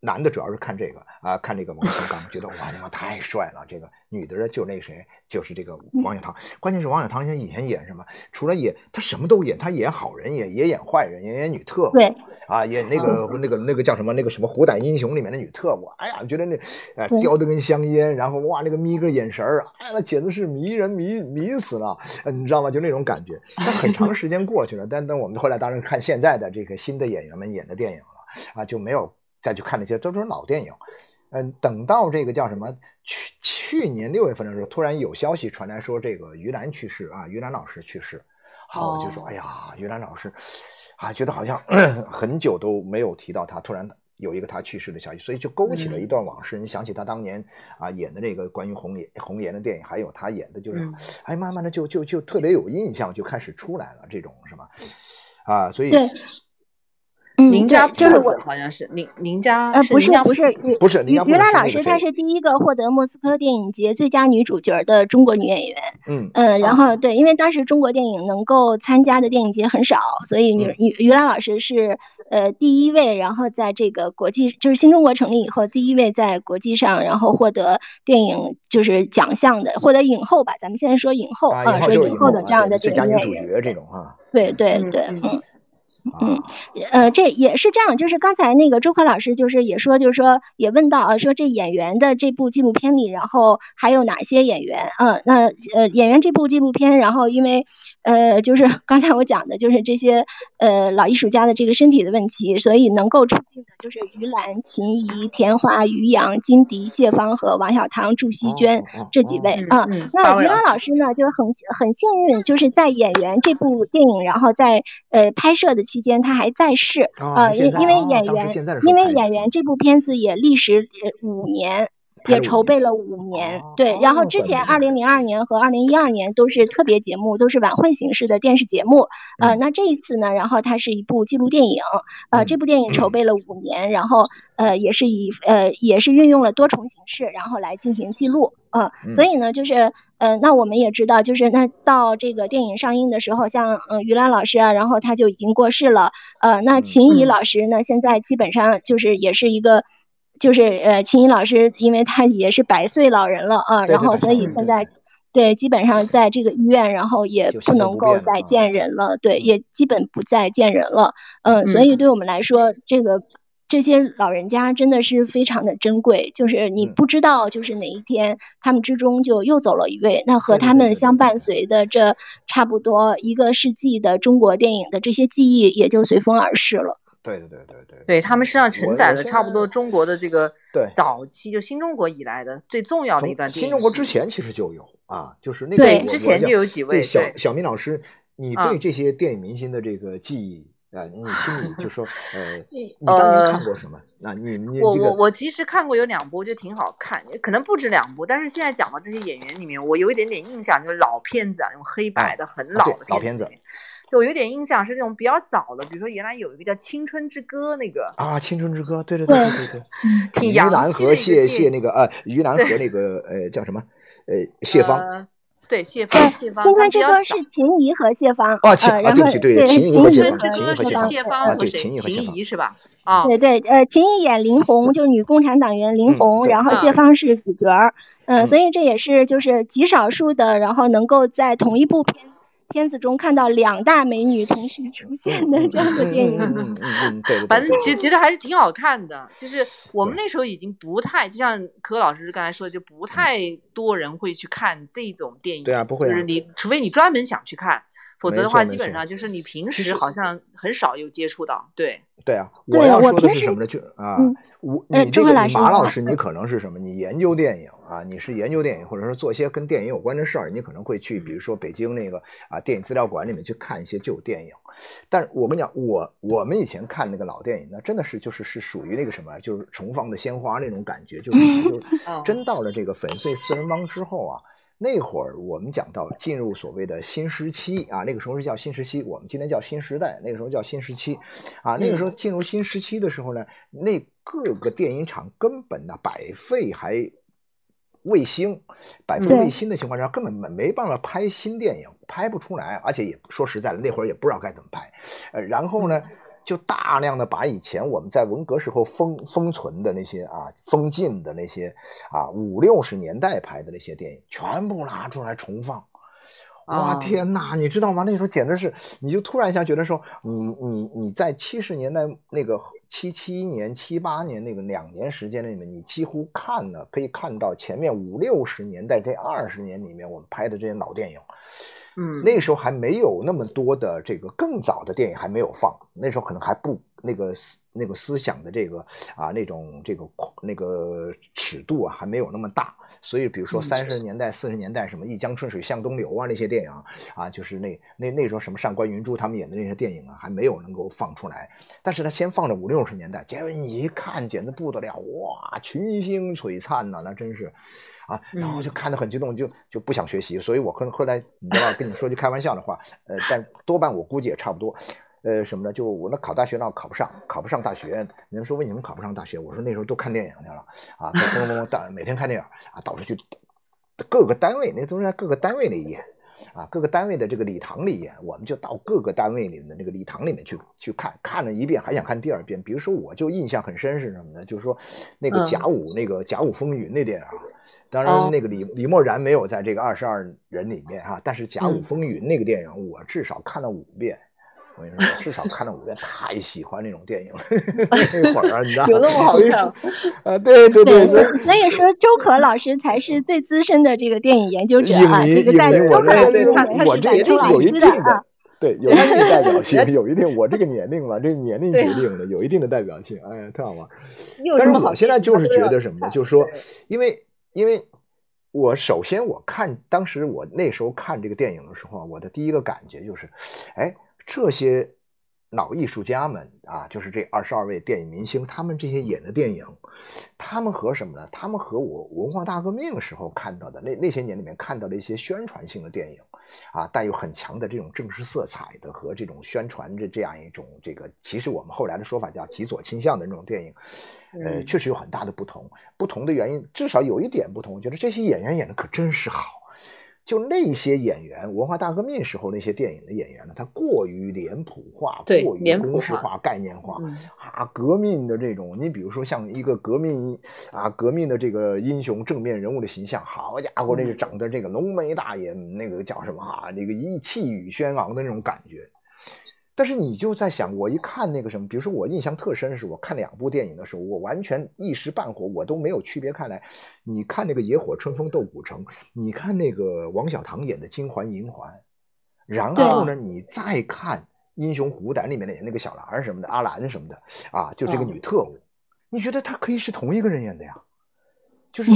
男的主要是看这个啊，看这个王新刚，觉得哇，他妈太帅了，这个女的呢就那个谁，就是这个王小棠。关键是王小棠现在以前演什么？除了演，她什么都演，她演好人也也演坏人，也演女特。对啊，演那个那个那个叫什么那个什么《虎胆英雄》里面的女特务，哎呀，觉得那呃叼的跟香烟，然后哇那个眯个眼神儿，哎那简直是迷人迷迷死了，你知道吗？就那种感觉。但很长时间过去了，但但我们后来当然看现在的这个新的演员们演的电影了啊，就没有再去看那些都是老电影。嗯，等到这个叫什么去去年六月份的时候，突然有消息传来说这个于兰去世啊，于兰老师去世，好，我就说哎呀，于兰老师。啊，觉得好像 很久都没有提到他，突然有一个他去世的消息，所以就勾起了一段往事。你想起他当年啊演的那个关于红颜红颜的电影，还有他演的，就是哎，慢慢的就就就特别有印象，就开始出来了这种是吧？啊，所以嗯，林家就是我好像是林林家呃不是不是不是于于兰老师，她是第一个获得莫斯科电影节最佳女主角的中国女演员。嗯。嗯，然后对，因为当时中国电影能够参加的电影节很少，所以于于于兰老师是呃第一位，然后在这个国际就是新中国成立以后第一位在国际上然后获得电影就是奖项的，获得影后吧，咱们现在说影后啊，说影后的这样的这个女演员这种啊，对对对，嗯。嗯，呃，这也是这样，就是刚才那个周可老师就是也说，就是说也问到啊，说这演员的这部纪录片里，然后还有哪些演员？嗯，那呃，演员这部纪录片，然后因为呃，就是 刚才我讲的，就是这些呃老艺术家的这个身体的问题，所以能够出镜的就是于兰、秦怡、田华、于洋、金迪、谢芳和王小棠、祝希娟这几位啊。那于兰老师呢，就是很很幸运，就是在演员这部电影，然后在呃拍摄的期间他还在世啊，因因为演员，因为演员这部片子也历时五年，也筹备了五年，对。然后之前二零零二年和二零一二年都是特别节目，都是晚会形式的电视节目。呃，那这一次呢，然后它是一部纪录电影，呃，这部电影筹备了五年，然后呃也是以呃也是运用了多重形式，然后来进行记录，呃，所以呢就是。呃，那我们也知道，就是那到这个电影上映的时候，像嗯于兰老师啊，然后他就已经过世了。呃，那秦怡老师呢，现在基本上就是也是一个，就是呃秦怡老师，因为他也是百岁老人了啊，然后所以现在对基本上在这个医院，然后也不能够再见人了，对，也基本不再见人了。嗯，所以对我们来说，这个。这些老人家真的是非常的珍贵，就是你不知道，就是哪一天他们之中就又走了一位，那和他们相伴随的这差不多一个世纪的中国电影的这些记忆也就随风而逝了。对对对对对，对他们身上承载了差不多中国的这个对早期就新中国以来的最重要的一段。新中国之前其实就有啊，就是那个对之前就有几位小小明老师，你对这些电影明星的这个记忆。啊，你心里就说，呃，你当年看过什么？那你 你我我我其实看过有两部，就挺好看，可能不止两部。但是现在讲到这些演员里面，我有一点点印象，就是老片子啊，那种黑白的很老的老片子。就我有点印象是那种比较早的，比如说原来有一个叫《青春之歌》那个啊，《青春之歌》，对对对对对对，于南和谢谢那个呃，于南和那个呃叫什么呃谢芳。对谢芳，谢芳。青春之歌是秦怡和谢芳。哦，然后对秦怡和谢芳，秦怡和谢芳和谁？秦怡是吧？啊，对对，呃，秦怡演林红，就是女共产党员林红，然后谢芳是主角儿。嗯，所以这也是就是极少数的，然后能够在同一部片。片子中看到两大美女同时出现的这样的电影，嗯嗯对，反正其实其实还是挺好看的。就是我们那时候已经不太，就像柯老师刚才说的，就不太多人会去看这种电影。对啊，不会。就是你，除非你专门想去看，否则的话，基本上就是你平时好像很少有接触到。对。对啊，我要说的是什么呢？就啊，我你这个马老师，你可能是什么？你研究电影啊，你是研究电影，或者说做些跟电影有关的事儿，你可能会去，比如说北京那个啊电影资料馆里面去看一些旧电影。但我跟你讲，我我们以前看那个老电影，那真的是就是是属于那个什么，就是重放的鲜花那种感觉，就是 就是真到了这个粉碎四人帮之后啊。那会儿我们讲到进入所谓的新时期啊，那个时候是叫新时期，我们今天叫新时代，那个时候叫新时期，啊，那个时候进入新时期的时候呢，那各个电影厂根本呢百废还卫星，百废卫星的情况下，根本没没办法拍新电影，拍不出来，而且也说实在的，那会儿也不知道该怎么拍，呃，然后呢。就大量的把以前我们在文革时候封封存的那些啊封禁的那些啊五六十年代拍的那些电影全部拿出来重放，哇天哪，你知道吗？那时候简直是，你就突然一下觉得说，你你你在七十年代那个七七年七八年那个两年时间里面，你几乎看了可以看到前面五六十年代这二十年里面我们拍的这些老电影。嗯，那时候还没有那么多的这个更早的电影还没有放，那时候可能还不那个那个思想的这个啊那种这个那个尺度啊还没有那么大，所以比如说三十年代四十年代什么一江春水向东流啊那些电影啊，就是那那那时候什么上官云珠他们演的那些电影啊还没有能够放出来，但是他先放了五六十年代，结果你一看简直不得了，哇群星璀璨呐，那真是。啊，然后就看得很激动，就就不想学习，所以我可能后来你知道跟你说句开玩笑的话，呃，但多半我估计也差不多。呃，什么呢？就我那考大学呢，考不上，考不上大学。人说为什么考不上大学？我说那时候都看电影去了啊，咚咚咚大每天看电影啊，到处去各个单位，那都是在各个单位里演啊，各个单位的这个礼堂里演。我们就到各个单位里面的那个礼堂里面去去看，看了一遍还想看第二遍。比如说，我就印象很深是什么呢？就是说那个甲午那个甲午风云那电影，当然那个李李默然没有在这个二十二人里面哈，但是甲午风云那个电影我至少看了五遍。我跟你说，至少看了五遍，太喜欢那种电影了。那会儿啊，你知道，有那么好看？啊，对对对。所所以说，周可老师才是最资深的这个电影研究者啊。这个在周可老师他他是在周老师的啊。对，有一定的代表性，有一定我这个年龄嘛，这年龄决定的，有一定的代表性。哎呀，特好玩。但是我现在就是觉得什么呢？就是说，因为因为我首先我看当时我那时候看这个电影的时候，我的第一个感觉就是，哎。这些老艺术家们啊，就是这二十二位电影明星，他们这些演的电影，他们和什么呢？他们和我文化大革命时候看到的那那些年里面看到的一些宣传性的电影，啊，带有很强的这种政治色彩的和这种宣传的这样一种这个，其实我们后来的说法叫极左倾向的那种电影，呃，确实有很大的不同。不同的原因，至少有一点不同，我觉得这些演员演的可真是好。就那些演员，文化大革命时候那些电影的演员呢，他过于脸谱化，过于公式化、概念化啊。革命的这种，你比如说像一个革命啊，革命的这个英雄正面人物的形象，好家伙，那个长得这个浓眉大眼，那个叫什么啊？那个一气宇轩昂的那种感觉。但是你就在想，我一看那个什么，比如说我印象特深是，我看两部电影的时候，我完全一时半会我都没有区别开来。你看那个《野火春风斗古城》，你看那个王小棠演的《金环银环》，然后呢，你再看《英雄虎胆》里面的那个小兰什么的，阿兰什么的啊，就这个女特务，你觉得她可以是同一个人演的呀？就是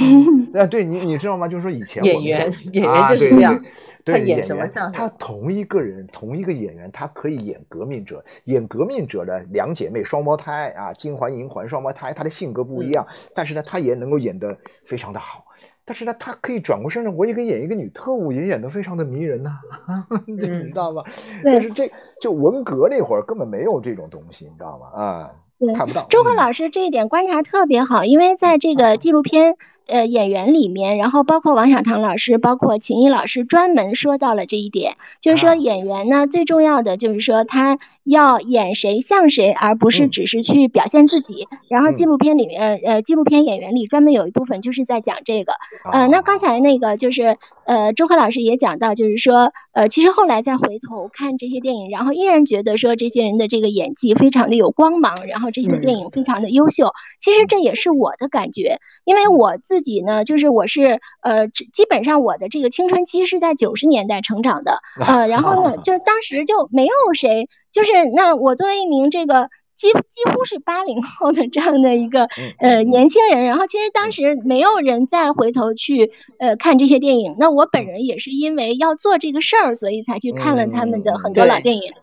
啊，对你你知道吗？就是说以前演员 演员就是这样，他演什么像他同一个人，同一个演员，他可以演革命者，演革命者的两姐妹双胞胎啊，金环银环双胞胎，他的性格不一样，但是呢，他也能够演得非常的好。但是呢，他可以转过身来，我也可以演一个女特务，也演得非常的迷人呐，你知道吗？但是这就文革那会儿根本没有这种东西，你知道吗？啊。看不到。周克老师这一点观察特别好，因为在这个纪录片呃演员里面，然后包括王小棠老师，包括秦毅老师，专门说到了这一点，就是说演员呢最重要的就是说他要演谁像谁，而不是只是去表现自己。然后纪录片里面呃纪录片演员里专门有一部分就是在讲这个。呃，那刚才那个就是呃周克老师也讲到，就是说呃其实后来再回头看这些电影，然后依然觉得说这些人的这个演技非常的有光芒，然后。这些电影非常的优秀，其实这也是我的感觉，因为我自己呢，就是我是呃，基本上我的这个青春期是在九十年代成长的，呃，然后呢，就是当时就没有谁，就是那我作为一名这个几几乎是八零后的这样的一个呃年轻人，然后其实当时没有人再回头去呃看这些电影，那我本人也是因为要做这个事儿，所以才去看了他们的很多老电影，嗯，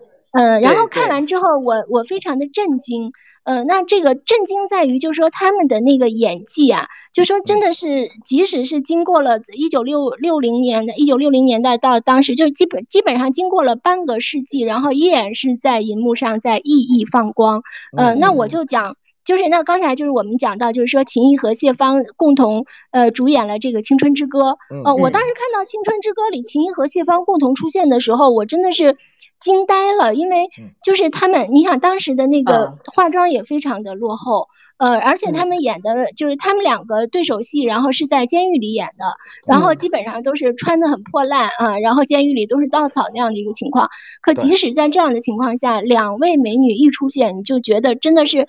然后看完之后，我我非常的震惊。呃，那这个震惊在于，就是说他们的那个演技啊，就说真的是，即使是经过了一九六六零年的一九六零年代到当时，就是基本基本上经过了半个世纪，然后依然是在银幕上在熠熠放光。呃，那我就讲，就是那刚才就是我们讲到，就是说秦毅和谢芳共同呃主演了这个《青春之歌》。呃，我当时看到《青春之歌》里秦毅和谢芳共同出现的时候，我真的是。惊呆了，因为就是他们，你想当时的那个化妆也非常的落后，呃，而且他们演的就是他们两个对手戏，然后是在监狱里演的，然后基本上都是穿的很破烂啊，然后监狱里都是稻草那样的一个情况。可即使在这样的情况下，两位美女一出现，你就觉得真的是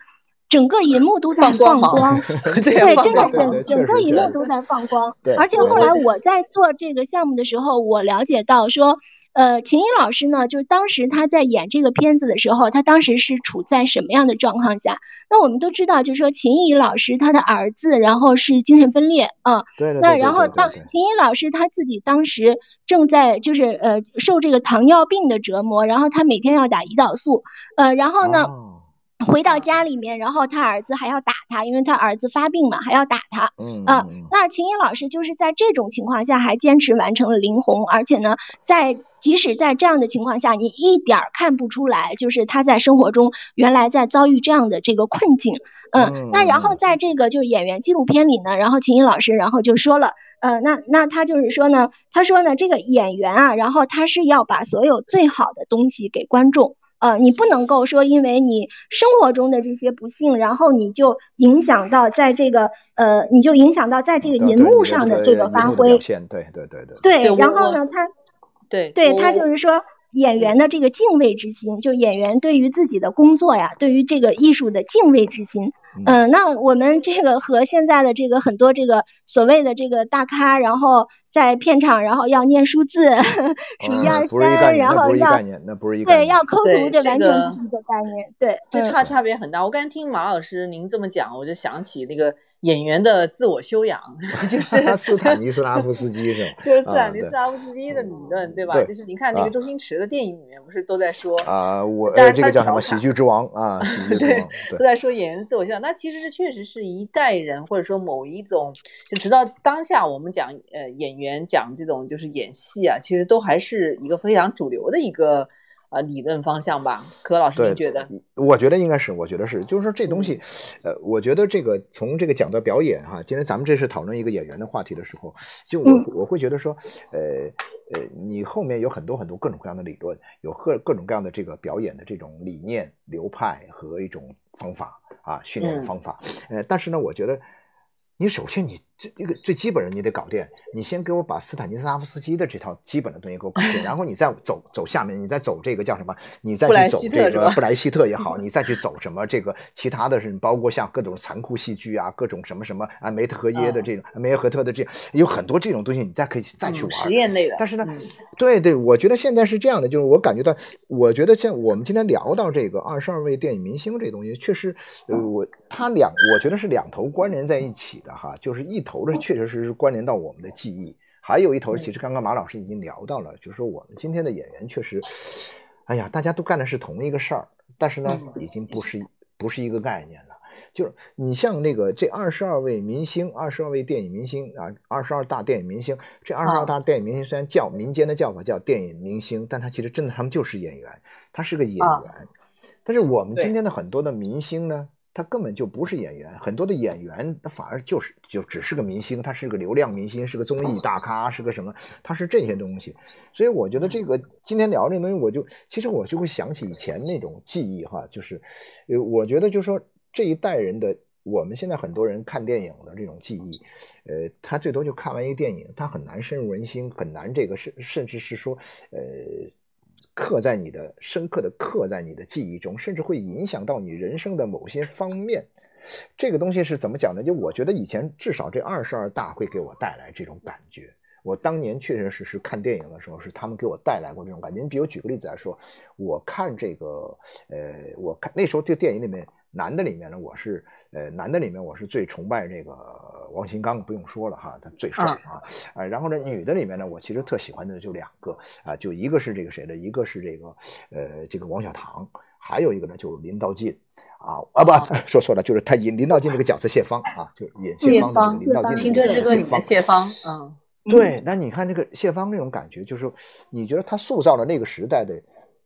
整个银幕都在放光，对，真的整整个银幕都在放光。而且后来我在做这个项目的时候，我了解到说。呃，秦怡老师呢，就是当时他在演这个片子的时候，他当时是处在什么样的状况下？那我们都知道，就是说秦怡老师他的儿子，然后是精神分裂啊。对那然后当秦怡老师他自己当时正在就是呃受这个糖尿病的折磨，然后他每天要打胰岛素，呃，然后呢。回到家里面，然后他儿子还要打他，因为他儿子发病嘛，还要打他。嗯啊，那秦怡老师就是在这种情况下还坚持完成了林红，而且呢，在即使在这样的情况下，你一点儿看不出来，就是他在生活中原来在遭遇这样的这个困境。嗯，那然后在这个就是演员纪录片里呢，然后秦怡老师然后就说了，呃，那那他就是说呢，他说呢，这个演员啊，然后他是要把所有最好的东西给观众。呃，你不能够说，因为你生活中的这些不幸，然后你就影响到在这个呃，你就影响到在这个银幕上的这个发挥。对对对对。对，然后呢，他，对，对他就是说。演员的这个敬畏之心，就演员对于自己的工作呀，对于这个艺术的敬畏之心。嗯，那我们这个和现在的这个很多这个所谓的这个大咖，然后在片场，然后要念数字，数一二三，然后要对要抠图，这完全不是一个概念。对，这差差别很大。我刚才听马老师您这么讲，我就想起那个。演员的自我修养，就是 斯坦尼斯拉夫斯基是吧？就是斯坦尼斯拉夫斯基的理论，对吧？就是你看那个周星驰的电影里面，不是都在说啊，我这个叫什么喜剧之王啊，喜剧之王，对，都在说演员自我修养。那其实是确实是一代人，或者说某一种，就直到当下我们讲呃演员讲这种就是演戏啊，其实都还是一个非常主流的一个。啊，理论方向吧，柯老师，您觉得？我觉得应该是，我觉得是，就是说这东西，呃，我觉得这个从这个讲到表演哈，今天咱们这是讨论一个演员的话题的时候，就我我会觉得说，呃呃，你后面有很多很多各种各样的理论，有各各种各样的这个表演的这种理念、流派和一种方法啊，训练的方法，呃，但是呢，我觉得你首先你。这一个最基本的你得搞定，你先给我把斯坦尼斯拉夫斯基的这套基本的东西给我搞定，然后你再走走下面，你再走这个叫什么？你再去走这个布莱希特也好，你再去走什么这个其他的是包括像各种残酷戏剧啊，各种什么什么啊梅特和耶的这种梅耶和特的这有很多这种东西，你再可以再去玩实验类的。但是呢，对对，我觉得现在是这样的，就是我感觉到，我觉得像我们今天聊到这个二十二位电影明星这东西，确实，呃，我他两，我觉得是两头关联在一起的哈，就是一头的确确实实。关联到我们的记忆，还有一头，其实刚刚马老师已经聊到了，就是说我们今天的演员确实，哎呀，大家都干的是同一个事儿，但是呢，已经不是不是一个概念了。就是你像那个这二十二位明星，二十二位电影明星啊，二十二大电影明星，这二十二大电影明星虽然叫民间的叫法叫电影明星，但他其实真的他们就是演员，他是个演员。但是我们今天的很多的明星呢？他根本就不是演员，很多的演员他反而就是就只是个明星，他是个流量明星，是个综艺大咖，是个什么？他是这些东西。所以我觉得这个今天聊这东西，我就其实我就会想起以前那种记忆哈，就是呃，我觉得就是说这一代人的我们现在很多人看电影的这种记忆，呃，他最多就看完一个电影，他很难深入人心，很难这个甚甚至是说呃。刻在你的深刻的刻在你的记忆中，甚至会影响到你人生的某些方面。这个东西是怎么讲呢？就我觉得以前至少这二十二大会给我带来这种感觉。我当年确确实实看电影的时候，是他们给我带来过这种感觉。你比如举个例子来说，我看这个，呃，我看那时候这电影里面。男的里面呢，我是呃，男的里面我是最崇拜这个王新刚，不用说了哈，他最帅啊，啊，然后呢，女的里面呢，我其实特喜欢的就两个啊，就一个是这个谁的，一个是这个呃，这个王小棠，还有一个呢就是林道静啊啊不说错了，就是他演林道静这个角色谢芳啊，就演谢芳的林道静青春之歌里面谢芳，嗯，对，那你看这个谢芳那种感觉，就是你觉得他塑造了那个时代的。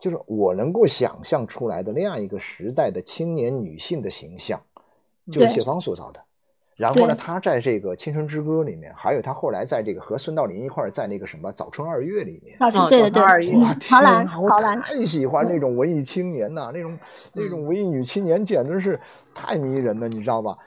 就是我能够想象出来的那样一个时代的青年女性的形象，就是谢芳塑造的。然后呢，她在这个《青春之歌》里面，还有她后来在这个和孙道林一块儿在那个什么《早春二月》里面，对对对，哇，陶兰，陶兰，太喜欢那种文艺青年呐，那种那种文艺女青年简直是太迷人了，你知道吧？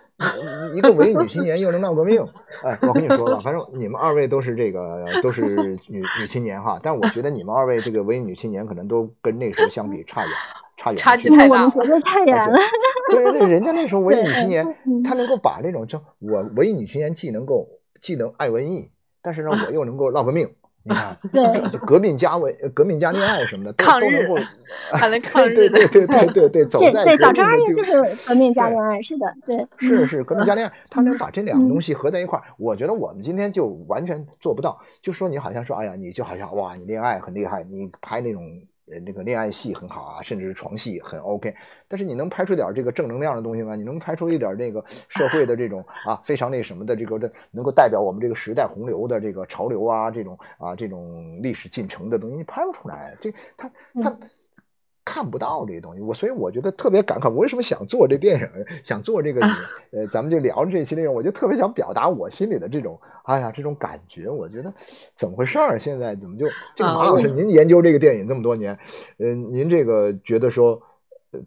一个文艺女青年又能闹革命，哎，我跟你说吧，反正你们二位都是这个都是女女青年哈，但我觉得你们二位这个文艺女青年可能都跟那时候相比差远差远，差距太大，我们觉得太远了。对对，人家那时候文艺女青年，她能够把这种就我文艺女青年既能够既能爱文艺，但是呢我又能够闹革命。你看，对，革命家为革命家恋爱什么的，抗日，还能 抗日，对对对对对对，走在对早春二月就是 革命家恋爱，是的，对，是是革命家恋爱，他能把这两个东西合在一块儿，我觉得我们今天就完全做不到。就说你好像说，哎呀，你就好像哇，你恋爱很厉害，你拍那种呃这个恋爱戏很好啊，甚至是床戏很 OK，但是你能拍出点这个正能量的东西吗？你能拍出一点这个社会的这种 啊非常那什么的这个的，能够代表我们这个时代洪流的这个潮流啊这种啊这种历史进程的东西，你拍不出来。这他他。看不到这些东西，我所以我觉得特别感慨。我为什么想做这电影，想做这个，呃，咱们就聊这期内容，我就特别想表达我心里的这种，哎呀，这种感觉。我觉得怎么回事儿？现在怎么就这个马老师，您研究这个电影这么多年，嗯，您这个觉得说。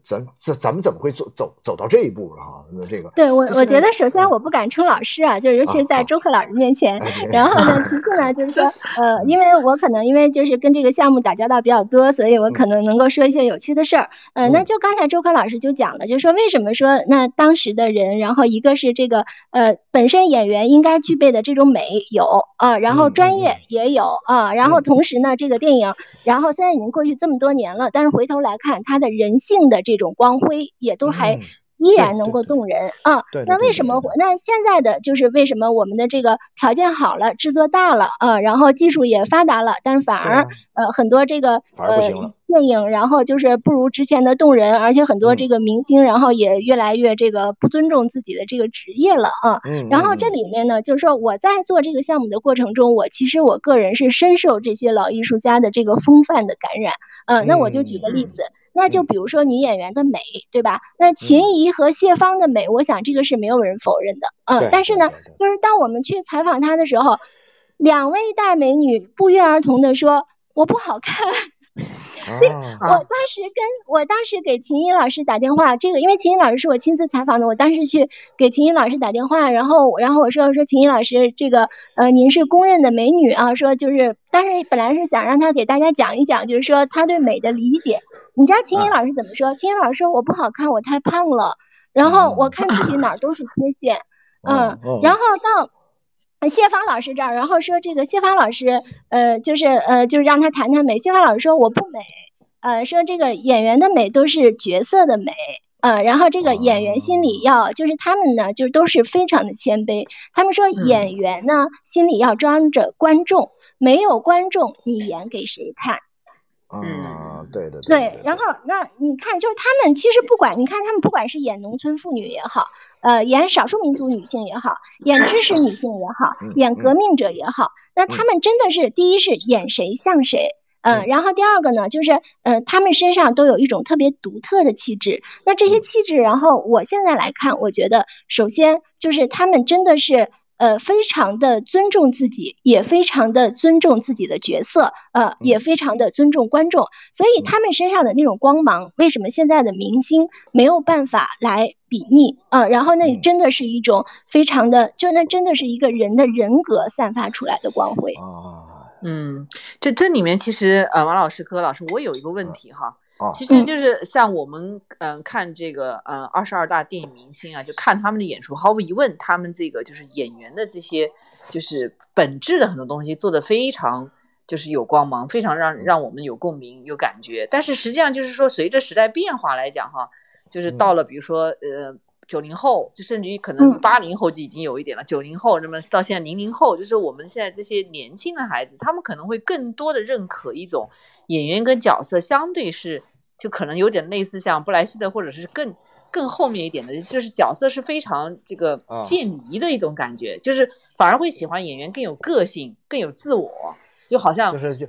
咱咱咱们怎么会走走走到这一步了哈？那这个对我我觉得首先我不敢称老师啊，就是尤其是在周克老师面前。然后呢，其次呢，就是说 呃，因为我可能因为就是跟这个项目打交道比较多，所以我可能能够说一些有趣的事儿。呃，那就刚才周克老师就讲了，就是说为什么说那当时的人，然后一个是这个呃本身演员应该具备的这种美有啊，然后专业也有啊，然后同时呢，这个电影，然后虽然已经过去这么多年了，但是回头来看它的人性的。这种光辉也都还依然能够动人啊。那为什么？那现在的就是为什么我们的这个条件好了，制作大了啊，然后技术也发达了，但是反而呃很多这个呃。电影，然后就是不如之前的动人，而且很多这个明星，然后也越来越这个不尊重自己的这个职业了啊。然后这里面呢，就是说我在做这个项目的过程中，我其实我个人是深受这些老艺术家的这个风范的感染。呃，那我就举个例子，那就比如说女演员的美，对吧？那秦怡和谢芳的美，我想这个是没有人否认的。嗯，但是呢，就是当我们去采访她的时候，两位大美女不约而同的说我不好看。对，我当时跟我当时给秦怡老师打电话，这个因为秦怡老师是我亲自采访的，我当时去给秦怡老师打电话，然后然后我说说秦怡老师，这个呃您是公认的美女啊，说就是当时本来是想让她给大家讲一讲，就是说她对美的理解。你知道秦怡老师怎么说？秦怡老师说我不好看，我太胖了，然后我看自己哪儿都是缺陷，嗯，然后到。谢芳老师这儿，然后说这个谢芳老师，呃，就是呃，就是让他谈谈美。谢芳老师说我不美，呃，说这个演员的美都是角色的美，呃，然后这个演员心里要，就是他们呢，就是都是非常的谦卑。他们说演员呢心里要装着观众，没有观众你演给谁看？嗯，对对对，然后那你看，就是他们其实不管，你看他们不管是演农村妇女也好，呃，演少数民族女性也好，演知识女性也好，演革命者也好，那他们真的是第一是演谁像谁，嗯，然后第二个呢，就是呃，他们身上都有一种特别独特的气质。那这些气质，然后我现在来看，我觉得首先就是他们真的是。呃，非常的尊重自己，也非常的尊重自己的角色，呃，也非常的尊重观众，所以他们身上的那种光芒，为什么现在的明星没有办法来比拟？呃，然后那真的是一种非常的，就那真的是一个人的人格散发出来的光辉。嗯，这这里面其实，呃，王老师、柯老师，我有一个问题哈。其实就是像我们嗯看这个嗯二十二大电影明星啊，就看他们的演出，毫无疑问，他们这个就是演员的这些就是本质的很多东西做的非常就是有光芒，非常让让我们有共鸣有感觉。但是实际上就是说，随着时代变化来讲哈，就是到了比如说呃九零后，就甚至于可能八零后就已经有一点了，九零后那么到现在零零后，就是我们现在这些年轻的孩子，他们可能会更多的认可一种演员跟角色相对是。就可能有点类似像布莱希特，或者是更更后面一点的，就是角色是非常这个渐离的一种感觉，就是反而会喜欢演员更有个性、更有自我，就好像就是就。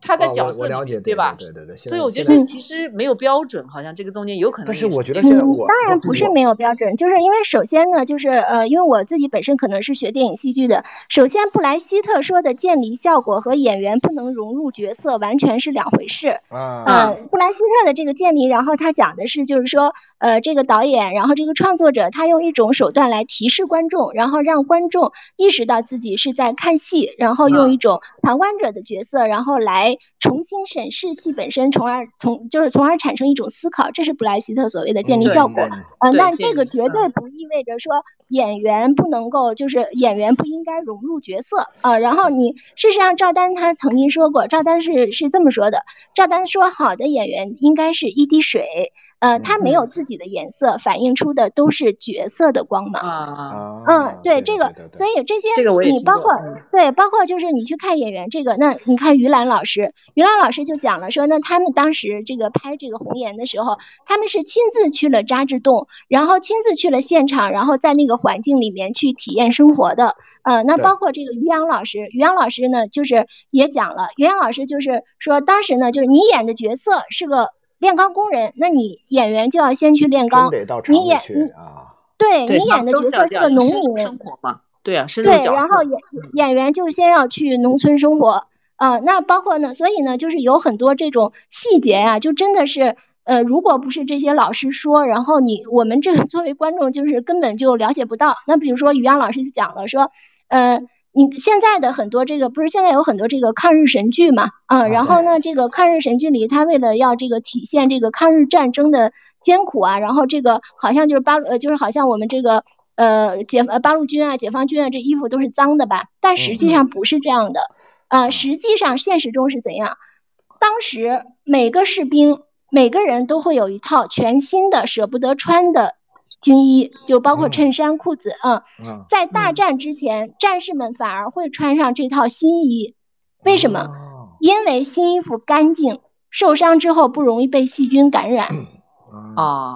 他的角色里，对吧？对对对。所以我觉得其实没有标准，好像这个中间有可能。但是我觉得现在我当然不是没有标准，就是因为首先呢，就是呃，因为我自己本身可能是学电影戏剧的。首先，布莱希特说的渐离效果和演员不能融入角色完全是两回事。啊。呃，布莱希特的这个渐离，然后他讲的是，就是说，呃，这个导演，然后这个创作者，他用一种手段来提示观众，然后让观众意识到自己是在看戏，然后用一种旁观者的角色，然后来。重新审视戏本身，从而从就是从而产生一种思考，这是布莱希特所谓的建立效果。嗯，但这个绝对不意味着说演员不能够，就是演员不应该融入角色啊。然后你事实上，赵丹他曾经说过，赵丹是是这么说的，赵丹说好的演员应该是一滴水。呃，它没有自己的颜色，反映出的都是角色的光芒。啊，嗯，对这个，所以这些你包括嗯对，包括就是你去看演员这个，那你看于兰老师，于兰老师就讲了说，那他们当时这个拍这个红岩的时候，他们是亲自去了扎志洞，然后亲自去了现场，然后在那个环境里面去体验生活的。呃，那包括这个于洋老师，于洋老师呢，就是也讲了，于洋老师就是说，当时呢，就是你演的角色是个炼钢工人，那你演员就要先去炼钢你演你啊。对对你演的角色是个农民，生活嘛，对啊，对，然后演演员就先要去农村生活，呃，那包括呢，所以呢，就是有很多这种细节呀、就真的是，呃，如果不是这些老师说，然后你我们这个 作为观众就是根本就了解不到。那比如说于洋老师就讲了说，呃。你现在的很多这个不是现在有很多这个抗日神剧嘛，啊、然后呢，这个抗日神剧里，他为了要这个体现这个抗日战争的艰苦啊，然后这个好像就是八呃，就是好像我们这个呃解呃八路军啊、解放军啊，这衣服都是脏的吧？但实际上不是这样的，呃，实际上现实中是怎样？当时每个士兵每个人都会有一套全新的舍不得穿的军衣，就包括嗯。衬衫、裤子，嗯，嗯，在大嗯。战之前，战士们反而会穿上这套新衣，为什么？哦。因为新衣服干净，受伤之后不容易被细菌感染。啊，啊，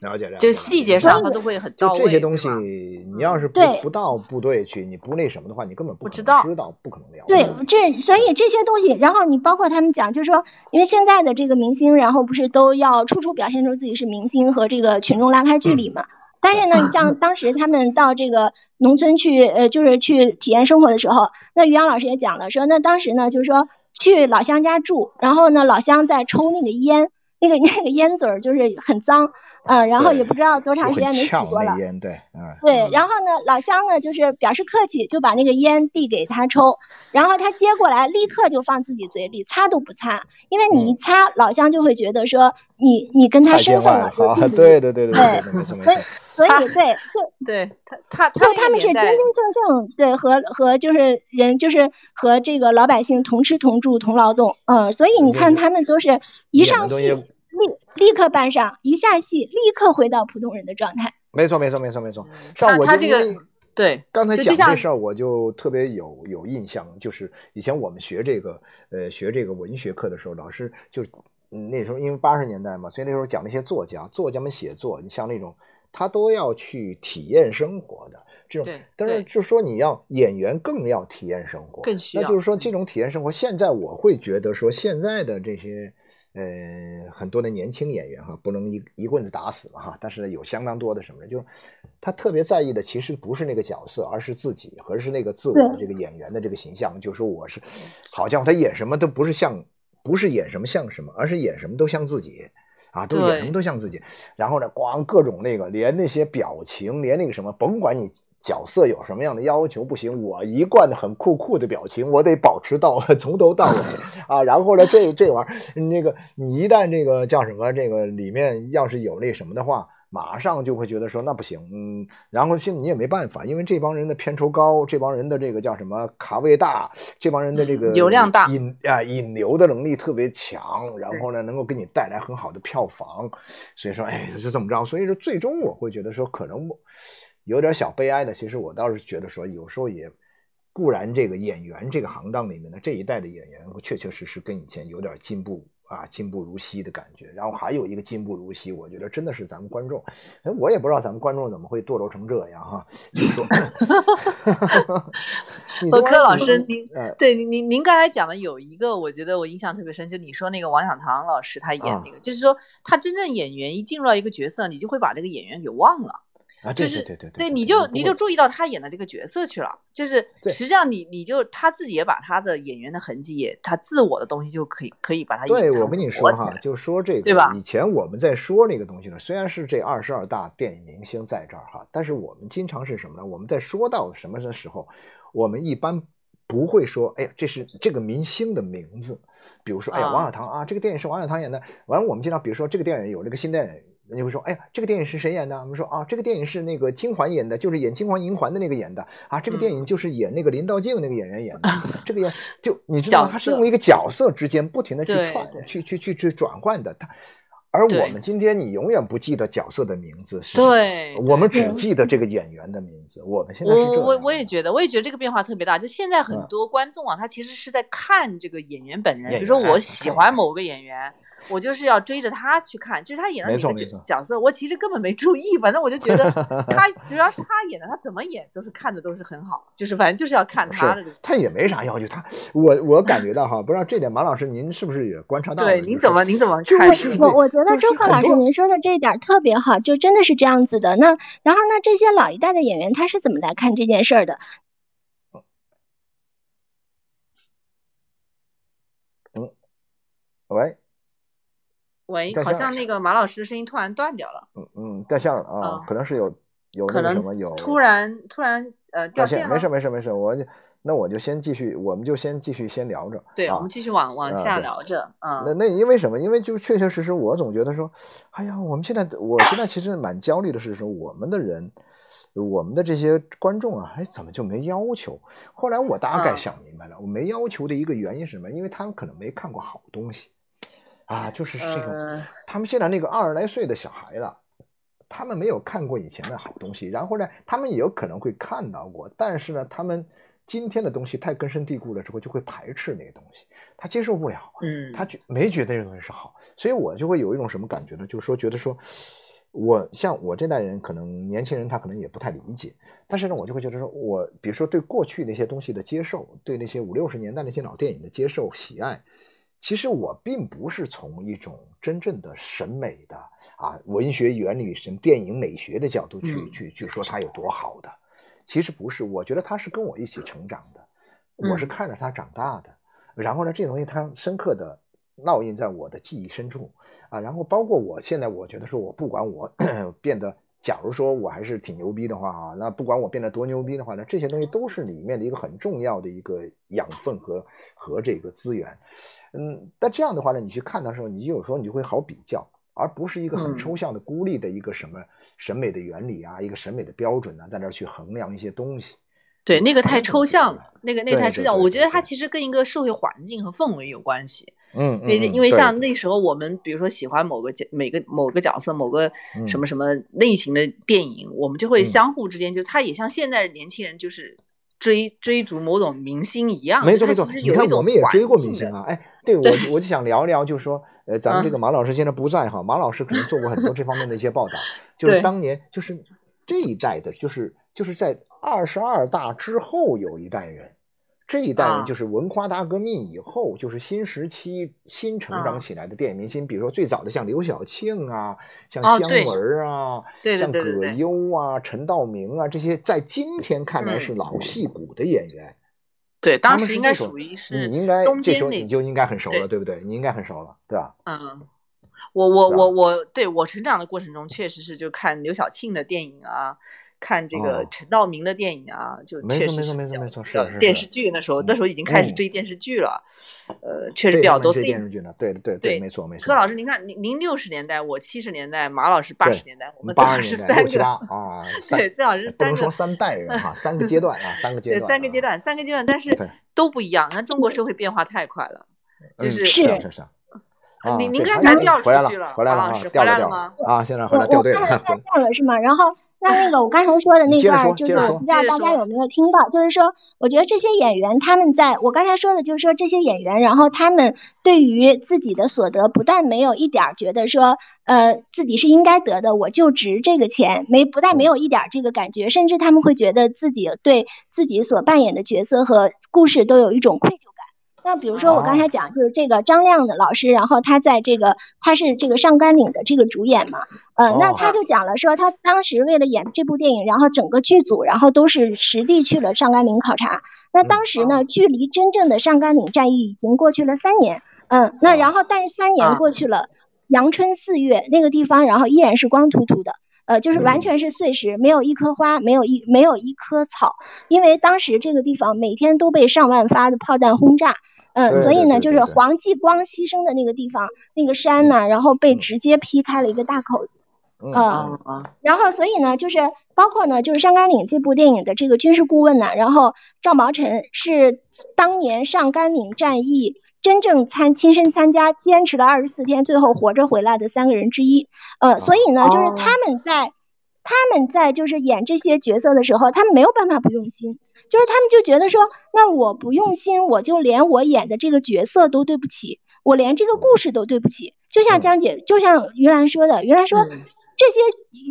了解了解。就细节上他都会很到就位，这些东西，你要是不对不到部队去，你不那什么的话，你根本不知道知道，不可能了解。对，这所以这些东西，然后你包括他们讲，就是说，因为现在的这个明星，然后不是都要处处表现出自己是明星和这个群众拉开距离嘛？但是呢，你像当时他们到这个农村去，呃，就是去体验生活的时候，那于洋老师也讲了，说那当时呢，就是说去老乡家住，然后呢，老乡在抽那个烟，那个 那个烟嘴儿就是很脏，呃，然后也不知道多长时间没洗过了。烟，对，嗯，对，嗯然后呢，老乡呢就是表示客气，就把那个烟递给他抽，然后他接过来，立刻就放自己嘴里，擦都不擦，因为你一嗯。擦，老乡就会觉得说你你跟他身份了 对对对对对对，没错没所以，所以。对，就对他他就他们是真真正正对和和就是人就是和这个老百姓同吃同住同劳动，嗯，所以你看他们都是一上戏立立刻搬上，一下戏立刻回到普通人的状态。没错没错没错没错。嗯上我他他这个对，刚才讲这事儿，我就特别有有印象，就是以前我们学这个呃学这个文学课的时候，老师就嗯那时候因为八十年代嘛，所以那时候讲那些作家，作家们写作，你像那种他都要去体验生活的这种对，但是对就说你要演员更要体验生活，更需要那就是说嗯这种体验生活，现在我会觉得说现在的这些。呃，很多的年轻演员哈，不能一一棍子打死嘛哈，但是呢，有相当多的什么呢？就是他特别在意的其实不是那个角色，而是自己，而是那个自我的这个演员的这个形象。就说我是，好像他演什么都不是像，不是演什么像什么，而是演什么都像自己啊，都演什么都像自己。然后呢，光各种那个，连那些表情，连那个什么，甭管你角色有什么样的要求，不行，我一贯的很酷酷的表情，我得保持到 从头到尾 啊。然后呢，这这玩意儿，那个你一旦这个叫什么，这个里面要是有那什么的话。马上就会觉得说那不行，嗯，然后现在你也没办法，因为这帮人的片酬高，这帮人的这个叫什么卡位大，这帮人的这个嗯流量大引啊引流的能力特别强，然后呢能够给你带来很好的票房，所以说哎是这么着，所以说最终我会觉得说可能有点小悲哀的，其实我倒是觉得说有时候也固然这个演员这个行当里面的这一代的演员确确实实跟以前有点进步。啊，进步如昔的感觉，然后还有一个进步如昔，我觉得真的是咱们观众，哎，我也不知道咱们观众怎么会堕落成这样哈，就说 你呃，这玩意儿你柯老师，您呃对您您您刚才讲的有一个，我觉得我印象特别深，就你说那个王小棠老师他演啊那个，就是说他真正演员一进入到一个角色，你就会把这个演员给忘了。啊，对就是对对对，你就你就注意到他演的这个角色去了，就是实际上你你就他自己也把他的演员的痕迹也他自我的东西就可以可以把它对，我跟你说哈，就说这个，对吧以前我们在说那个东西呢，虽然是这二十二大电影明星在这儿哈，但是我们经常是什么呢？我们在说到什么的时候，我们一般不会说，哎呀，这是这个明星的名字，比如说，哎呀，啊王小棠啊，这个电影是王小棠演的。完了，我们经常比如说这个电影有这个新电影。人家会说：“哎呀，这个电影是谁演的？”我们说：“啊，这个电影是那个金环演的，就是演《金环银环》的那个演的啊。这个电影就是演那个林道静那个演员演的。这个演就你知道，角他是用一个角色之间不停的去串、去去去去转换的。他而我们今天你永远不记得角色的名字是对，我们只记得这个演员的名字。我们现在是这样我我我也觉得，我也觉得这个变化特别大。就现在很嗯多观众啊，他其实是在看这个演员本人。比如说，我喜欢某个演员，我就是要追着他去看，就是他演的那个角角色，我其实根本没注意，反正我就觉得 他只要是他演的，他怎么演都是看的都是很好，就是反正就是要看他的。他也没啥要求，他我我感觉到哈，不知道这点马老师您是不是也观察到了？对，您怎么您怎么就是看这个？我我觉得周克老师您说的这一点特别好，就真的是这样子的。那然后呢，这些老一代的演员他是怎么来看这件事儿的？喂，喂，好像那个马老师的声音突然断掉了，嗯嗯，掉线了啊，嗯可能是有有可能那个什么有突然突然呃掉掉线，没。事没事没事，我就那我就先继续，我们就先继续先聊着。对，啊我们继续往往下聊着，那嗯，那因为什么？因为就确确实实，我总觉得说，哎呀，我们现在我现在其实蛮焦虑的是说，我们的人，我们的这些观众啊，哎，怎么就没要求？后来我大概嗯想明白了，我没要求的一个原因是什么？因为他们可能没看过好东西，啊，就是这个，呃他们现在那个二十来岁的小孩子，他们没有看过以前的好东西，然后呢，他们也有可能会看到过，但是呢，他们今天的东西太根深蒂固了之后，就会排斥那个东西，他接受不了。嗯，他觉没觉得这个东西是好，所以我就会有一种什么感觉呢？就是说，觉得说，我像我这代人，可能年轻人他可能也不太理解，但是呢，我就会觉得说，我比如说对过去那些东西的接受，对那些五六十年代那些老电影的接受喜爱，其实我并不是从一种真正的审美的啊文学原理、什么电影美学的角度去、嗯去去说它有多好的，其实不是，我觉得它是跟我一起成长的，我是嗯看着他长大的。然后呢，这东西它深刻的烙印在我的记忆深处啊。然后包括我现在，我觉得说我不管我 变得，假如说我还是挺牛逼的话啊，那不管我变得多牛逼的话呢，这些东西都是里面的一个很重要的一个养分和和这个资源。嗯，但这样的话呢，你去看的时候，你就有时候你就会好比较，而不是一个很嗯抽象的孤立的一个什么审美的原理啊，一个审美的标准呢、在那儿去衡量一些东西。对，那个太抽象了，那个那个太抽象。我觉得它其实跟一个社会环境和氛围有关系。嗯，因为嗯因为像那时候我们比如说喜欢某个角每个某个角色某个什嗯么什么类型的电影，我们就会嗯。相互之间就他也像现在的年轻人就是追追逐某种明星一样，没错没错你看我们也追过明星啊，哎，对 我我就想聊聊，就是说，呃，咱们这嗯。个马老师现在不在哈，马老师可能做过很多这方面的一些报道，就是当年就是这一代的，就是就是在二十二大之后有一代人，这一代人啊就是文化大革命以后，就是新时期新成长啊起来的电影明星，比如说最早的像刘晓庆啊，像姜文啊，像葛优啊、陈道明啊这些，在今天看来嗯是老戏骨的演员。对，当时应该属于是你应该这时候你就应该很熟了，对对不对？你应该很熟了，对吧？嗯，我我我我对我成长的过程中，确实是就看刘晓庆的电影啊，看这个哦陈道明的电影啊，就没错没错确实是比较没错没错是是是电视剧那时候那时候已经开始嗯追电视剧了，呃，确实比较多对电视剧呢，对对对没错没错。柯老师，您看您您六十年代，我七十年代，马老师八十年代，我我们们最好八十年代是三个，啊，对，最好是三个能说三代人哈，三个阶段啊，三个阶段，啊三个阶。段，三个阶段，但是都不一样。那中国社会变化太快了，就嗯是是啊是您您刚才掉回来了出去了，回来了回来了吗？啊，现在回来掉队了掉了是吗？然后那那个我刚才说的那段儿，就是不知道大家有没有听到，就是说，我觉得这些演员他们在我刚才说的，就是说这些演员，然后他们对于自己的所得，不但没有一点儿觉得说，呃，自己是应该得的，我就值这个钱，没不但没有一点儿这个感觉，甚至他们会觉得自己对自己所扮演的角色和故事都有一种愧疚感。那比如说我刚才讲，就是这个张亮的老师，然后他在这个他是这个上甘岭的这个主演嘛，呃，那哦他就讲了说，他当时为了演这部电影，然后整个剧组，然后都是实地去了上甘岭考察。那当时呢，距离真正的上甘岭战役已经过去了三年，嗯，那然后但是三年啊。过去了，阳春四月那个地方，然后依然是光秃秃的。呃，就是完全是碎石，没有一棵花，没有一没有一棵草，因为当时这个地方每天都被上万发的炮弹轰炸，嗯，所以呢，就是黄继光牺牲的那个地方，那个山呢，然后被直接劈开了一个大口子。嗯然后，所以呢，就是包括呢，就是《上甘岭》这部电影的这个军事顾问呢，然后赵毛臣是当年上甘岭战役真正参亲身参加，坚持了二十四天，最后活着回来的三个人之一。呃，所以呢，就是他们在他们在就是演这些角色的时候，他们没有办法不用心，就是他们就觉得说，那我不用心，我就连我演的这个角色都对不起，我连这个故事都对不起。就像江姐，就像于兰说的，于兰说这些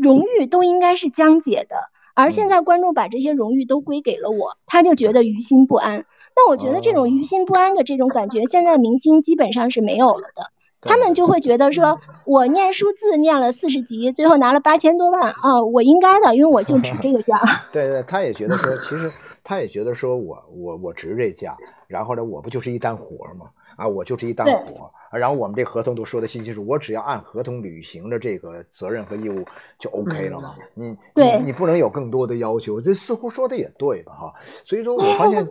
荣誉都应该是江姐的，而现在观众把这些荣誉都归给了我，他就觉得于心不安。那我觉得这种于心不安的这种感觉，现在明星基本上是没有了的。他们就会觉得说，我念数字念了四十级，最后拿了八千多万啊，我应该的，因为我就值这个价。对对，他也觉得说，其实他也觉得说我我我值这价，然后呢，我不就是一单活吗？啊，我就是一单活。然后我们这合同都说的清清楚，我只要按合同履行的这个责任和义务就 OK 了嘛。你你你不能有更多的要求，这似乎说的也对吧？哈，所以说我发现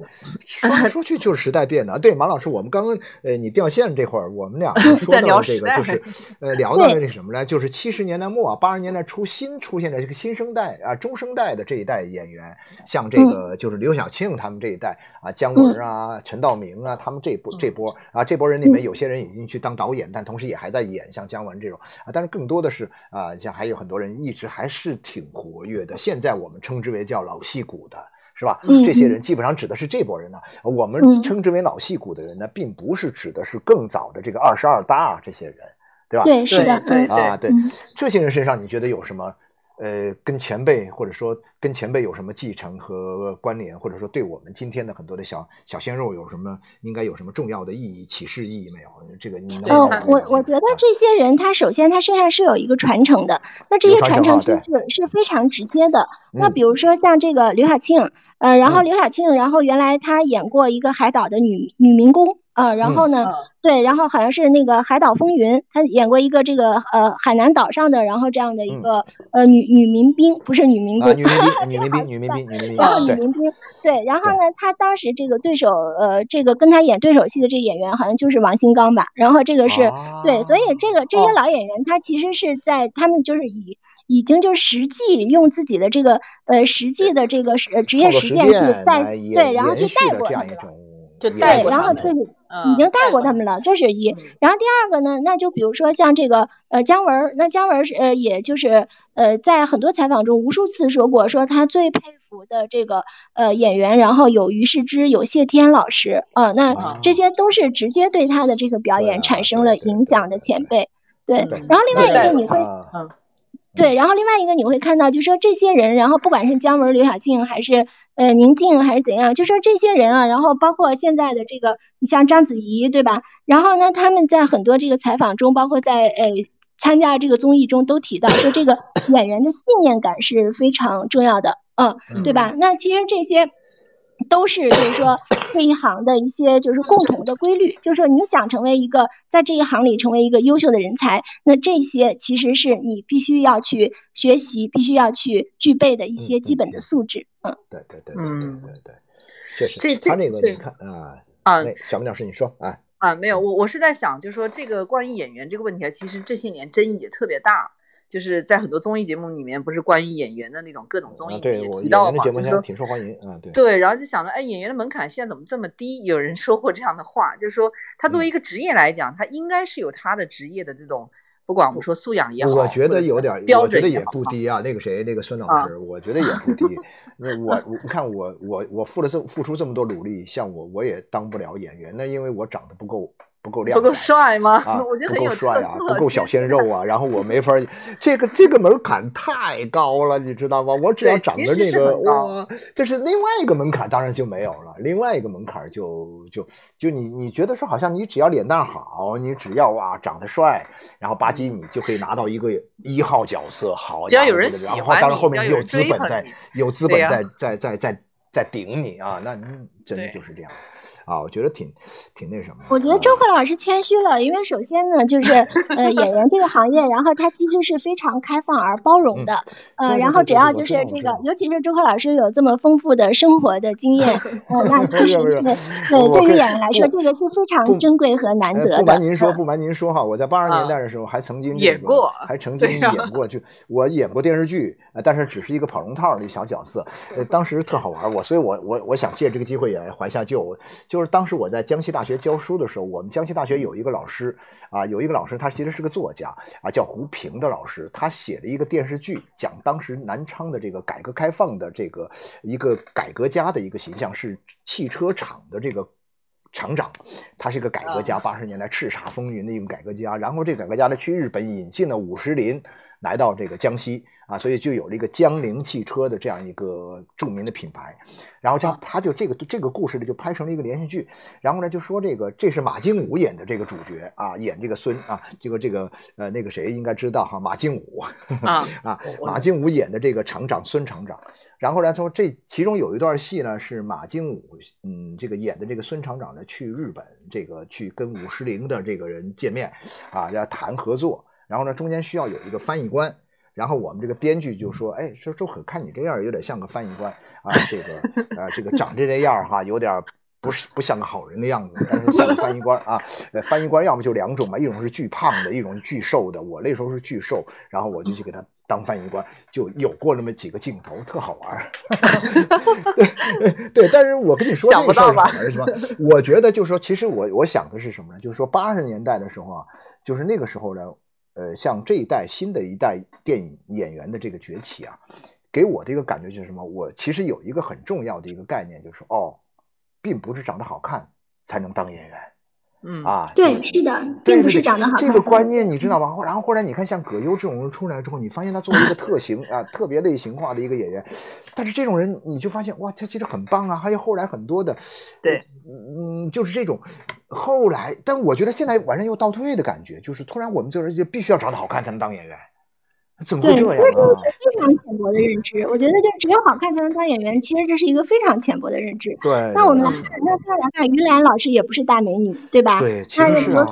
说来 说去就是时代变了。对，马老师，我们刚刚呃你掉线这会儿，我们俩说到这个就是呃聊到了那什么呢？就是七十年代末八十年代初新出现的这个新生代啊中生代的这一代演员，像这个就是刘晓庆他们这一代啊，姜文啊、陈道明啊，他们这波这波啊这波人里面有些人已经。去当导演，但同时也还在演，像姜文这种啊。但是更多的是啊，像还有很多人一直还是挺活跃的。现在我们称之为叫老戏骨的，是吧？这些人基本上指的是这波人呢。我们称之为老戏骨的人呢，并不是指的是更早的这个二十二大这些人，对吧？对，是的，对啊，对这些人身上，你觉得有什么？呃，跟前辈或者说跟前辈有什么继承和关联，或者说对我们今天的很多的小小鲜肉有什么应该有什么重要的意义、启示意义没有？这个你能？呃，我我觉得这些人他首先他身上是有一个传承的，那这些传承其实是非常直接的。那比如说像这个刘晓庆，呃，然后刘晓庆，然后原来他演过一个海岛的女女民工。啊，然后呢？对，然后好像是那个《海岛风云》，他演过一个这个呃海南岛上的，然后这样的一个呃女女民兵，不是女民工，女民兵，女民兵，女民兵，女民兵，然后女民兵，对，然后呢，他当时这个对手呃，这个跟他演对手戏的这个演员好像就是王新刚吧，然后这个是对，所以这个这些老演员他其实是在他们就是以已经就实际用自己的这个呃实际的这个实职业实践去带对，然后去带过他们。就带然后这已经带过他们了，这是一。然后第二个呢，那就比如说像这个呃姜文，那姜文是呃也就是呃在很多采访中无数次说过，说他最佩服的这个呃演员，然后有于世之，有谢天老师啊，那这些都是直接对他的这个表演产生了影响的前辈。对，然后另外一个你会。对，然后另外一个你会看到，就说这些人，然后不管是姜文、刘晓庆，还是呃宁静，还是怎样，就说这些人啊，然后包括现在的这个，你像章子怡，对吧？然后呢，他们在很多这个采访中，包括在呃参加这个综艺中都提到，说这个演员的信念感是非常重要的，嗯，对吧？那其实这些。都是就是说 这一行的一些就是共同的规律，就是说你想成为一个在这一行里成为一个优秀的人才，那这些其实是你必须要去学习、必须要去具备的一些基本的素质。嗯，对对对对对对对，确实。这他那个你看啊啊，小明老师你说啊啊没有我我是在想，就是说这个关于演员这个问题啊，其实这些年争议也特别大。就是在很多综艺节目里面，不是关于演员的那种各种综艺也提到嘛，就是说挺受欢迎嗯，对对，然后就想着，哎，演员的门槛现在怎么这么低？有人说过这样的话，就是说他作为一个职业来讲，他应该是有他的职业的这种，不管我们说素养也好，我觉得有点，我觉得也不低啊。那个谁，那个孙 老师，我觉得也不低。那我，你看我，我我付了这付出这么多努力，像我，我也当不了演员，那因为我长得不够。不够亮，不够帅吗？啊，我觉得不够帅啊，不够小鲜肉啊，然后我没法，这个这个门槛太高了，你知道吗？我只要长得那个哇，这是另外一个门槛，当然就没有了。另外一个门槛就就就你你觉得说，好像你只要脸蛋好，你只要哇长得帅，然后吧唧你就可以拿到一个一号角色，好，只要有人喜欢，当然后面你有资本在，有资本在在在在在顶你啊，那真的就是这样。啊，我觉得挺挺那什么。我觉得周克老师谦虚了，因为首先呢，就是 呃演员这个行业，然后他其实是非常开放而包容的，呃，然后只要就是这个，尤其是周克老师有这么丰富的生活的经验，呃，那其实这个对对于演员来说，这个是非常珍贵和难得的。不瞒您说，不瞒您说哈，我在八十年代的时候还曾经演过，还曾经演过，就我演过电视剧，但是只是一个跑龙套的小角色，呃，当时特好玩，我我，所以我我我想借这个机会也怀下旧。就是当时我在江西大学教书的时候，我们江西大学有一个老师啊，有一个老师他其实是个作家啊，叫胡平的老师，他写了一个电视剧，讲当时南昌的这个改革开放的这个一个改革家的一个形象，是汽车厂的这个厂长，他是一个改革家，八十年代叱咤风云的一个改革家。然后这改革家呢去日本引进了五十铃，来到这个江西。啊，所以就有了一个江铃汽车的这样一个著名的品牌，然后他他就这个这个故事呢就拍成了一个连续剧，然后呢就说这个这是马精武演的这个主角啊，演这个孙啊，这个这个呃那个谁应该知道哈，马精武啊 啊，马精武演的这个厂长孙厂长，然后呢说这其中有一段戏呢是马精武嗯这个演的这个孙厂长呢去日本这个去跟五十铃的这个人见面啊要谈合作，然后呢中间需要有一个翻译官。然后我们这个编剧就说：“哎，说周可看你这样有点像个翻译官啊，这个呃，这个长这这样哈，有点不是不像个好人的样子，但是像个翻译官啊。翻译官要么就两种嘛，一种是巨胖的，一种是巨瘦的。我那时候是巨瘦，然后我就去给他当翻译官，就有过那么几个镜头，特好玩。对，但是我跟你说这个事儿是吧？我觉得就是说，其实我我想的是什么呢？就是说八十年代的时候啊，就是那个时候呢。”呃，像这一代新的一代电影演员的这个崛起啊，给我的一个感觉就是什么？我其实有一个很重要的一个概念，就是哦，并不是长得好看才能当演员。嗯啊，对，是的，并不是长得好看。这个观念你知道吗？然后后来你看，像葛优这种人出来之后，你发现他作为一个特型啊，特别类型化的一个演员，但是这种人你就发现哇，他其实很棒啊。还有后来很多的，对，嗯，就是这种后来，但我觉得现在完全又倒退的感觉，就是突然我们这人就必须要长得好看才能当演员。怎么会这样？其实这是一个非常浅薄的认知。我觉得，就只有好看才能当演员，其实这是一个非常浅薄的认知。对。那我们来看，那再来看于兰老师，也不是大美女，对吧？对，其实是啊。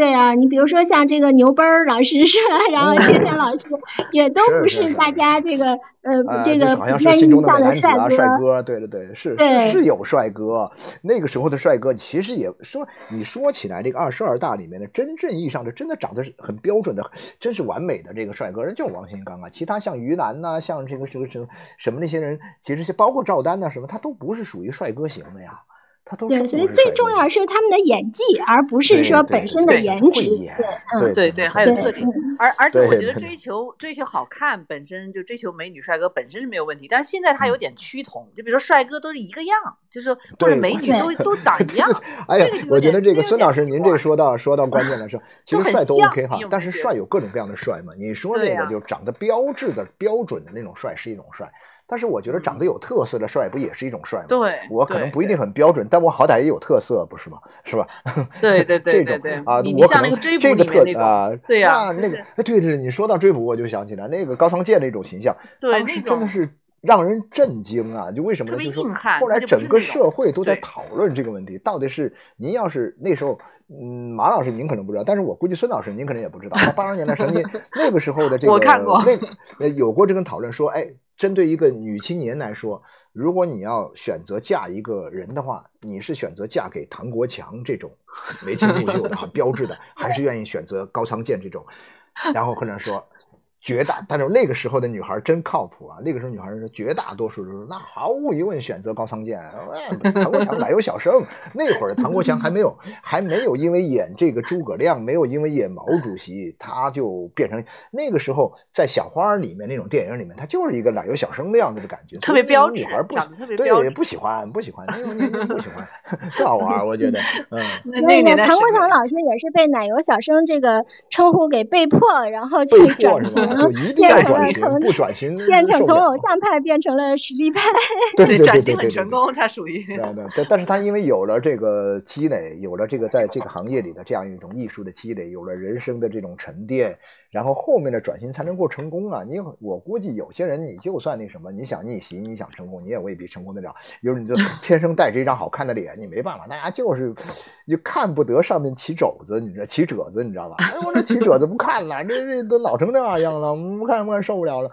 对啊，你比如说像这个牛奔儿老师是吧？然后谢天老师也都不是大家这个呃这个普遍印象的帅哥。帅哥，对对对，是是是有帅哥。那个时候的帅哥，其实也说你说起来，这个二十二大里面的真正意义上的真的长得是很标准的，真是完美的这个帅哥人就是王新刚啊。其他像于兰呐，像这个这个什么什么那些人，其实是包括赵丹呐什么，他都不是属于帅哥型的呀。对，所以最重要是他们的演技，而不是说本身的颜值。对，对，对，还有特点。而而且我觉得追求追求好看本身就追求美女帅哥本身是没有问题，但是现在他有点趋同，就比如说帅哥都是一个样，就是或者美女都都长一样。哎呀，我觉得这个孙老师您这说到说到关键的时候，其实帅都 OK 哈，但是帅有各种各样的帅嘛。你说那个就长得标志的标准的那种帅是一种帅。但是我觉得长得有特色的帅不也是一种帅吗？对，我可能不一定很标准，但我好歹也有特色，不是吗？是吧？对对对对对啊！你像那个追捕里面那种，对呀，那个哎，对对，你说到追捕，我就想起来那个高仓健那种形象，对，时真的是让人震惊啊！就为什么呢？就是说后来整个社会都在讨论这个问题，到底是您要是那时候，嗯，马老师您可能不知道，但是我估计孙老师您可能也不知道，八十年代曾经 那个时候的这个，我看过，那有过这个讨论说，哎。针对一个女青年来说，如果你要选择嫁一个人的话，你是选择嫁给唐国强这种眉清目秀的、很标志的，还是愿意选择高仓健这种？然后或者说。绝大，但是那个时候的女孩真靠谱啊！那个时候女孩是绝大多数都是那毫无疑问选择高仓健。唐国强哪有小生？那会儿唐国强还没有还没有因为演这个诸葛亮，没有因为演毛主席，他就变成那个时候在小花里面那种电影里面，他就是一个奶油小生的样子的感觉，特别标女孩不对不喜欢不喜欢那种女不喜欢，特好玩我觉得。嗯，那个唐国强老师也是被奶油小生这个称呼给被迫，然后去转型。就一定要转型，不转型变成从偶像派变成了实力派，对对对转型很成功，他属于。对对对，但是他因为有了这个积累，有了这个在这个行业里的这样一种艺术的积累，有了人生的这种沉淀。然后后面的转型才能够成功啊！你我估计有些人，你就算那什么，你想逆袭，你想成功，你也未必成功得了。有你就天生带着一张好看的脸，你没办法，大家就是就看不得上面起褶子，你知道起褶子，你知道吧？哎，我这起褶子不看了，这这都老成那样了，不看不看受不了了，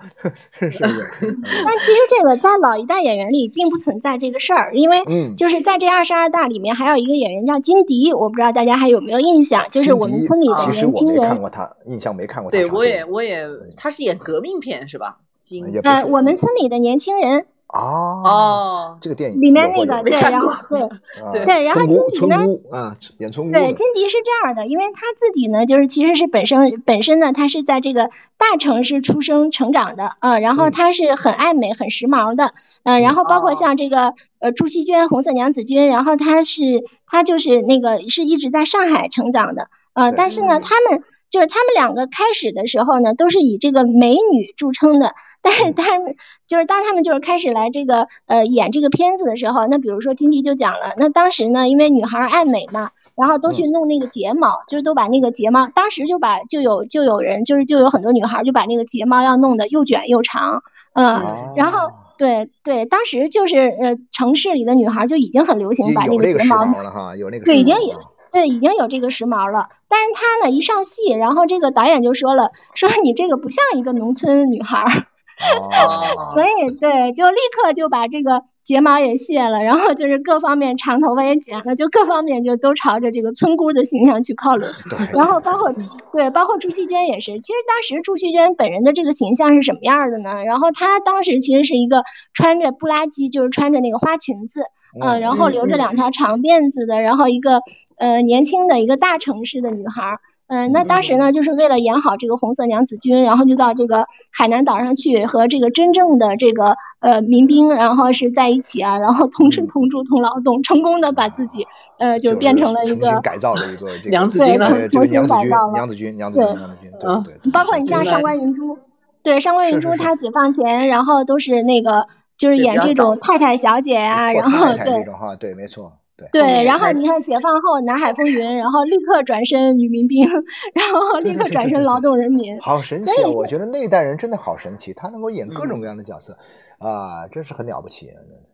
是不是？但其实这个在老一代演员里并不存在这个事儿，因为就是在这二十二大里面还有一个演员叫金迪，我不知道大家还有没有印象，就是我们村里的年轻人。看过他，印象没看过。对，我也，我也，他是演革命片是吧？金，呃，我们村里的年轻人，哦哦，这个电影里面那个 对，然后对啊对，然后金迪呢啊，演村姑对，金迪是这样的，因为他自己呢，就是其实是本身本身呢，他是在这个大城市出生成长的，啊，然后嗯。他是很爱美、很时髦的，嗯，然后包括哦像这个呃朱熹娟、红色娘子军，然后他是他就是那个是一直在上海成长的，呃，但是呢，嗯他们就是他们两个开始的时候呢，都是以这个美女著称的，但是嗯。他们就是当他们就是开始来这个呃演这个片子的时候，那比如说金迪就讲了，那当时呢，因为女孩儿爱美嘛，然后都去弄那个睫毛，就是都把那个睫毛，当时就把就有就有人就是就有很多女孩儿就把那个睫毛要弄得又卷又长，呃，哦。然后对对，当时就是呃城市里的女孩儿就已经很流行把那个睫毛了哈，有那个对已经有对，已经有这个时髦了。但是她呢，一上戏，然后这个导演就说了，说你这个不像一个农村女孩儿，哦所以对，就立刻就把这个睫毛也卸了，然后就是各方面长头发也剪了，就各方面就都朝着这个村姑的形象去靠拢。然后包括对，包括朱熹娟也是。其实当时朱熹娟本人的这个形象是什么样儿的呢？然后她当时其实是一个穿着布拉吉，就是穿着那个花裙子，呃，嗯然后留着两条长辫子的，然后一个呃年轻的一个大城市的女孩儿。嗯、那当时呢，就是为了演好这个红色娘子军，然后就到这个海南岛上去和这个真正的这个呃民兵，然后是在一起啊，然后同吃嗯。同住同劳动，成功的把自己呃就是变成了一个改造的一个 这个娘子军了对这个重新娘子军改造了娘子军娘子军对娘子军，嗯。对对对，包括你像上官云珠，对上官云珠，她解放前，然后都是那个就是演这种太太小姐呀、阔然后对种哈，对，没错，对。对，然后你看解放后南海风云，然后立刻转身女民兵，然后立刻转身劳对对对对动人民。好神奇所以啊！我觉得那一代人真的好神奇，他能够演各种嗯各样的角色，啊，真是很了不起。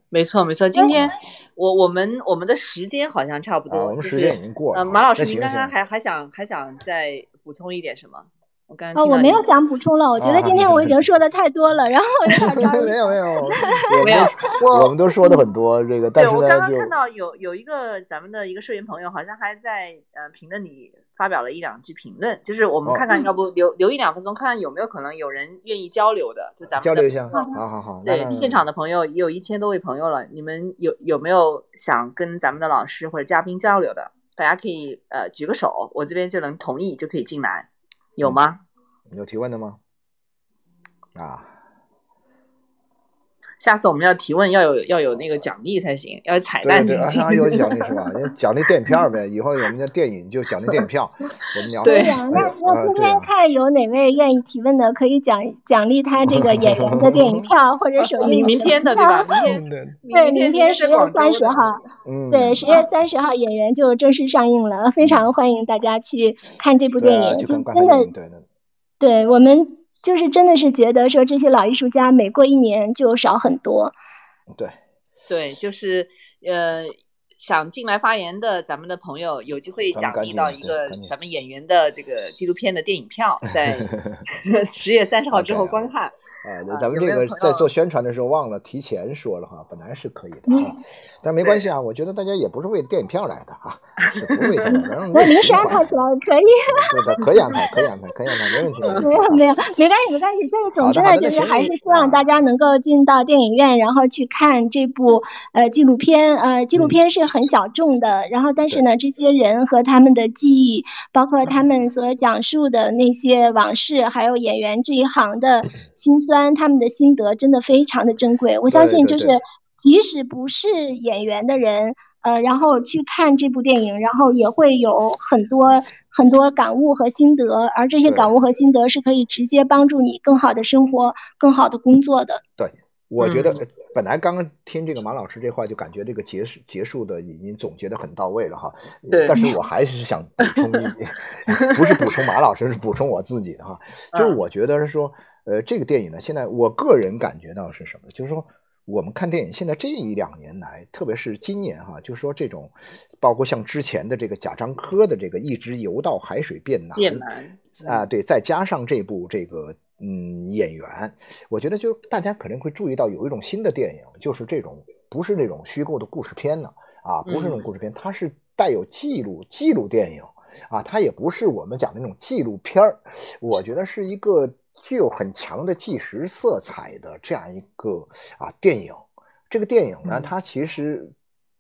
没错没错。今天我我们我们的时间好像差不啊，多，我们时间已经过了马老师，您刚刚还还想还想再补充一点什么？我刚刚啊，我没有想补充了，我觉得啊今天我已经说的太多了，然后有点着急。没有没 有，我没有们 我我们都说的很多这个，刚刚看到有有一个咱们的一个社员朋友，好像还在呃评论里发表了一两句评论，就是我们哦看看，要不留留一两分钟，看看有没有可能有人愿意交流的，就咱们交流一下，好好好。对，现场的朋友也有一千多位朋友了，你们有有没有想跟咱们的老师或者嘉宾交流的？大家可以呃举个手，我这边就能同意就可以进来，有吗？有提问的吗？啊，下次我们要提问要有要有那个奖励才行，要有彩蛋才行。啊有奖励是吧？奖励电影票呗，以后我们的电影就奖励电影票。我们聊对对呀，那那今天看有哪位愿意提问的，可以奖奖励他这个演员的电影票或者首映明明天的对吧？明天嗯对对，明明天十月三十号，嗯，对，十月三十号演员就正式上映了，非常欢迎大家去看这部电影。去就真的。对我们就是真的是觉得说这些老艺术家每过一年就少很多。对，对，就是呃，想进来发言的咱们的朋友，有机会奖励到一个咱们演员的这个纪录片的电影票，在十月三十号之后观看。哎，啊咱们这个在做宣传的时候忘了提前说了哈，本来是可以的啊，但没关系啊，我觉得大家也不是为了电影票来的啊，是不为他们，然后我临时安排起来可以，对的，可以安排，可以安排，可以安排，没问题，没 有没有，没关系没关系，就是总之呢，就是还是希望大家能够进到电影院，然后去看这部呃纪录片。呃，纪录嗯。片是很小众的，然后但是呢，这些人和他们的记忆，包括他们所讲述的那些往事，还有演员这一行的辛酸，他们的心得真的非常的珍贵。我相信就是。即使不是演员的人，呃，然后去看这部电影，然后也会有很多很多感悟和心得，而这些感悟和心得是可以直接帮助你更好的生活、更好的工作的。对，我觉得本来刚刚听这个马老师这话，就感觉这个结束结束的已经总结的很到位了哈。但是我还是想补充一点，不是补充马老师，是补充我自己的哈。就是嗯我觉得是说，呃，这个电影呢，现在我个人感觉到是什么？就是说。我们看电影，现在这一两年来，特别是今年哈，就是说这种，包括像之前的这个贾樟柯的这个一直游到海水变蓝，变难啊，对，再加上这部这个嗯演员，我觉得就大家可能会注意到有一种新的电影，就是这种不是那种虚构的故事片呢，啊，不是那种故事片，它是带有记录记录电影啊，它也不是我们讲的那种纪录片儿，我觉得是一个具有很强的纪实色彩的这样一个啊电影。这个电影呢，嗯它其实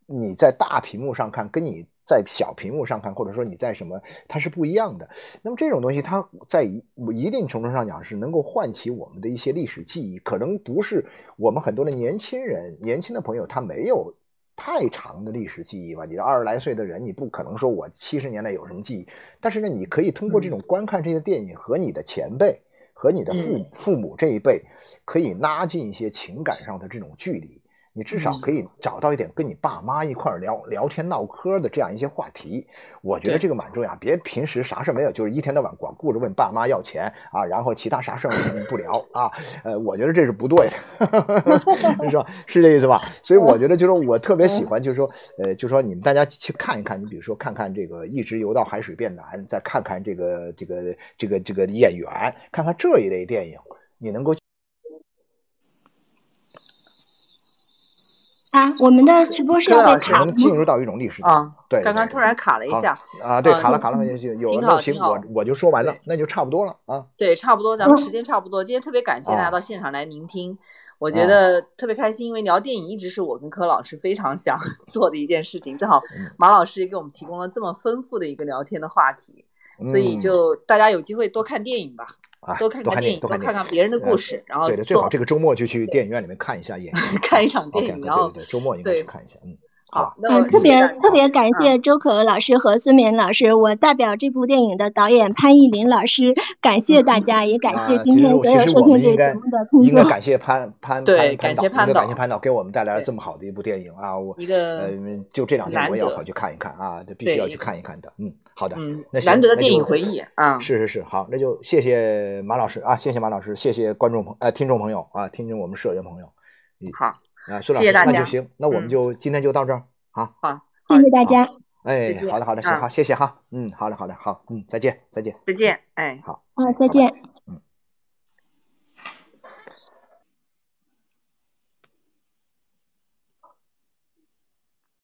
你在大屏幕上看，跟你在小屏幕上看，或者说你在什么，它是不一样的。那么这种东西，它在一一定程度上讲是能够唤起我们的一些历史记忆，可能不是我们很多的年轻人、年轻的朋友他没有太长的历史记忆吧。你这二十来岁的人，你不可能说我七十年代有什么记忆，但是呢，你可以通过这种观看这些电影和你的前辈和你的父嗯父母这一辈，可以拉近一些情感上的这种距离。你至少嗯可以找到一点跟你爸妈一块儿聊聊天唠嗑的这样一些话题，我觉得这个蛮重要。别平时啥事没有，就是一天到晚光顾着问爸妈要钱啊，然后其他啥事儿不聊啊。呃，我觉得这是不对的，是吧？是这意思吧？所以我觉得就是我特别喜欢，就是说，呃，就是说你们大家去看一看，你比如说看看这个一直游到海水变蓝，再看看这个这个这个这个演员，看看这一类电影，你能够。啊，我们的直播是要被柯老师卡？能进入到一种历史啊，对，刚刚突然卡了一下，啊，对，啊卡了卡了，嗯有有挺那行，好挺好我我就说完了，那就差不多了啊。对，差不多，咱们时间差不多。今天特别感谢大家啊到现场来聆听，我觉啊得特别开心，因为聊电影一直是我跟柯老师非常想 做的一件事情，正好嗯马老师也给我们提供了这么丰富的一个聊天的话题，所以嗯就大家有机会多看电影吧，啊，多看看电影，多多看。看看别人的故呃事，然后对的，最好这个周末就去电影院里面看一下演员看一场电影，对然后对对，周末应该去看一下，嗯，好好，，嗯，那特别特别感嗯。谢周可老师和孙冕老师，我代表这部电影的导演潘艺林老师，感谢大家，也感谢啊，今天所有收听这个节该目的听众。应该感谢潘潘 对潘导，感谢潘应该感谢潘导给我们带来了这么好的一部电影啊，我一个呃就这两天我也要跑去看一看啊，这必须要去看一看的，嗯，好的，嗯那难得的电影回忆啊，是是是，好，那就谢谢马老师啊，谢谢马老师，谢谢观众朋呃听众朋友啊，听众我们社员朋友好，啊，孙老师谢谢那就行，那我们嗯就今天就到这儿，好，好，谢谢大家，哎好的好的，行啊好，谢谢哈，嗯，好的好的，好，嗯，再见再见。再见，哎。好。啊，再见。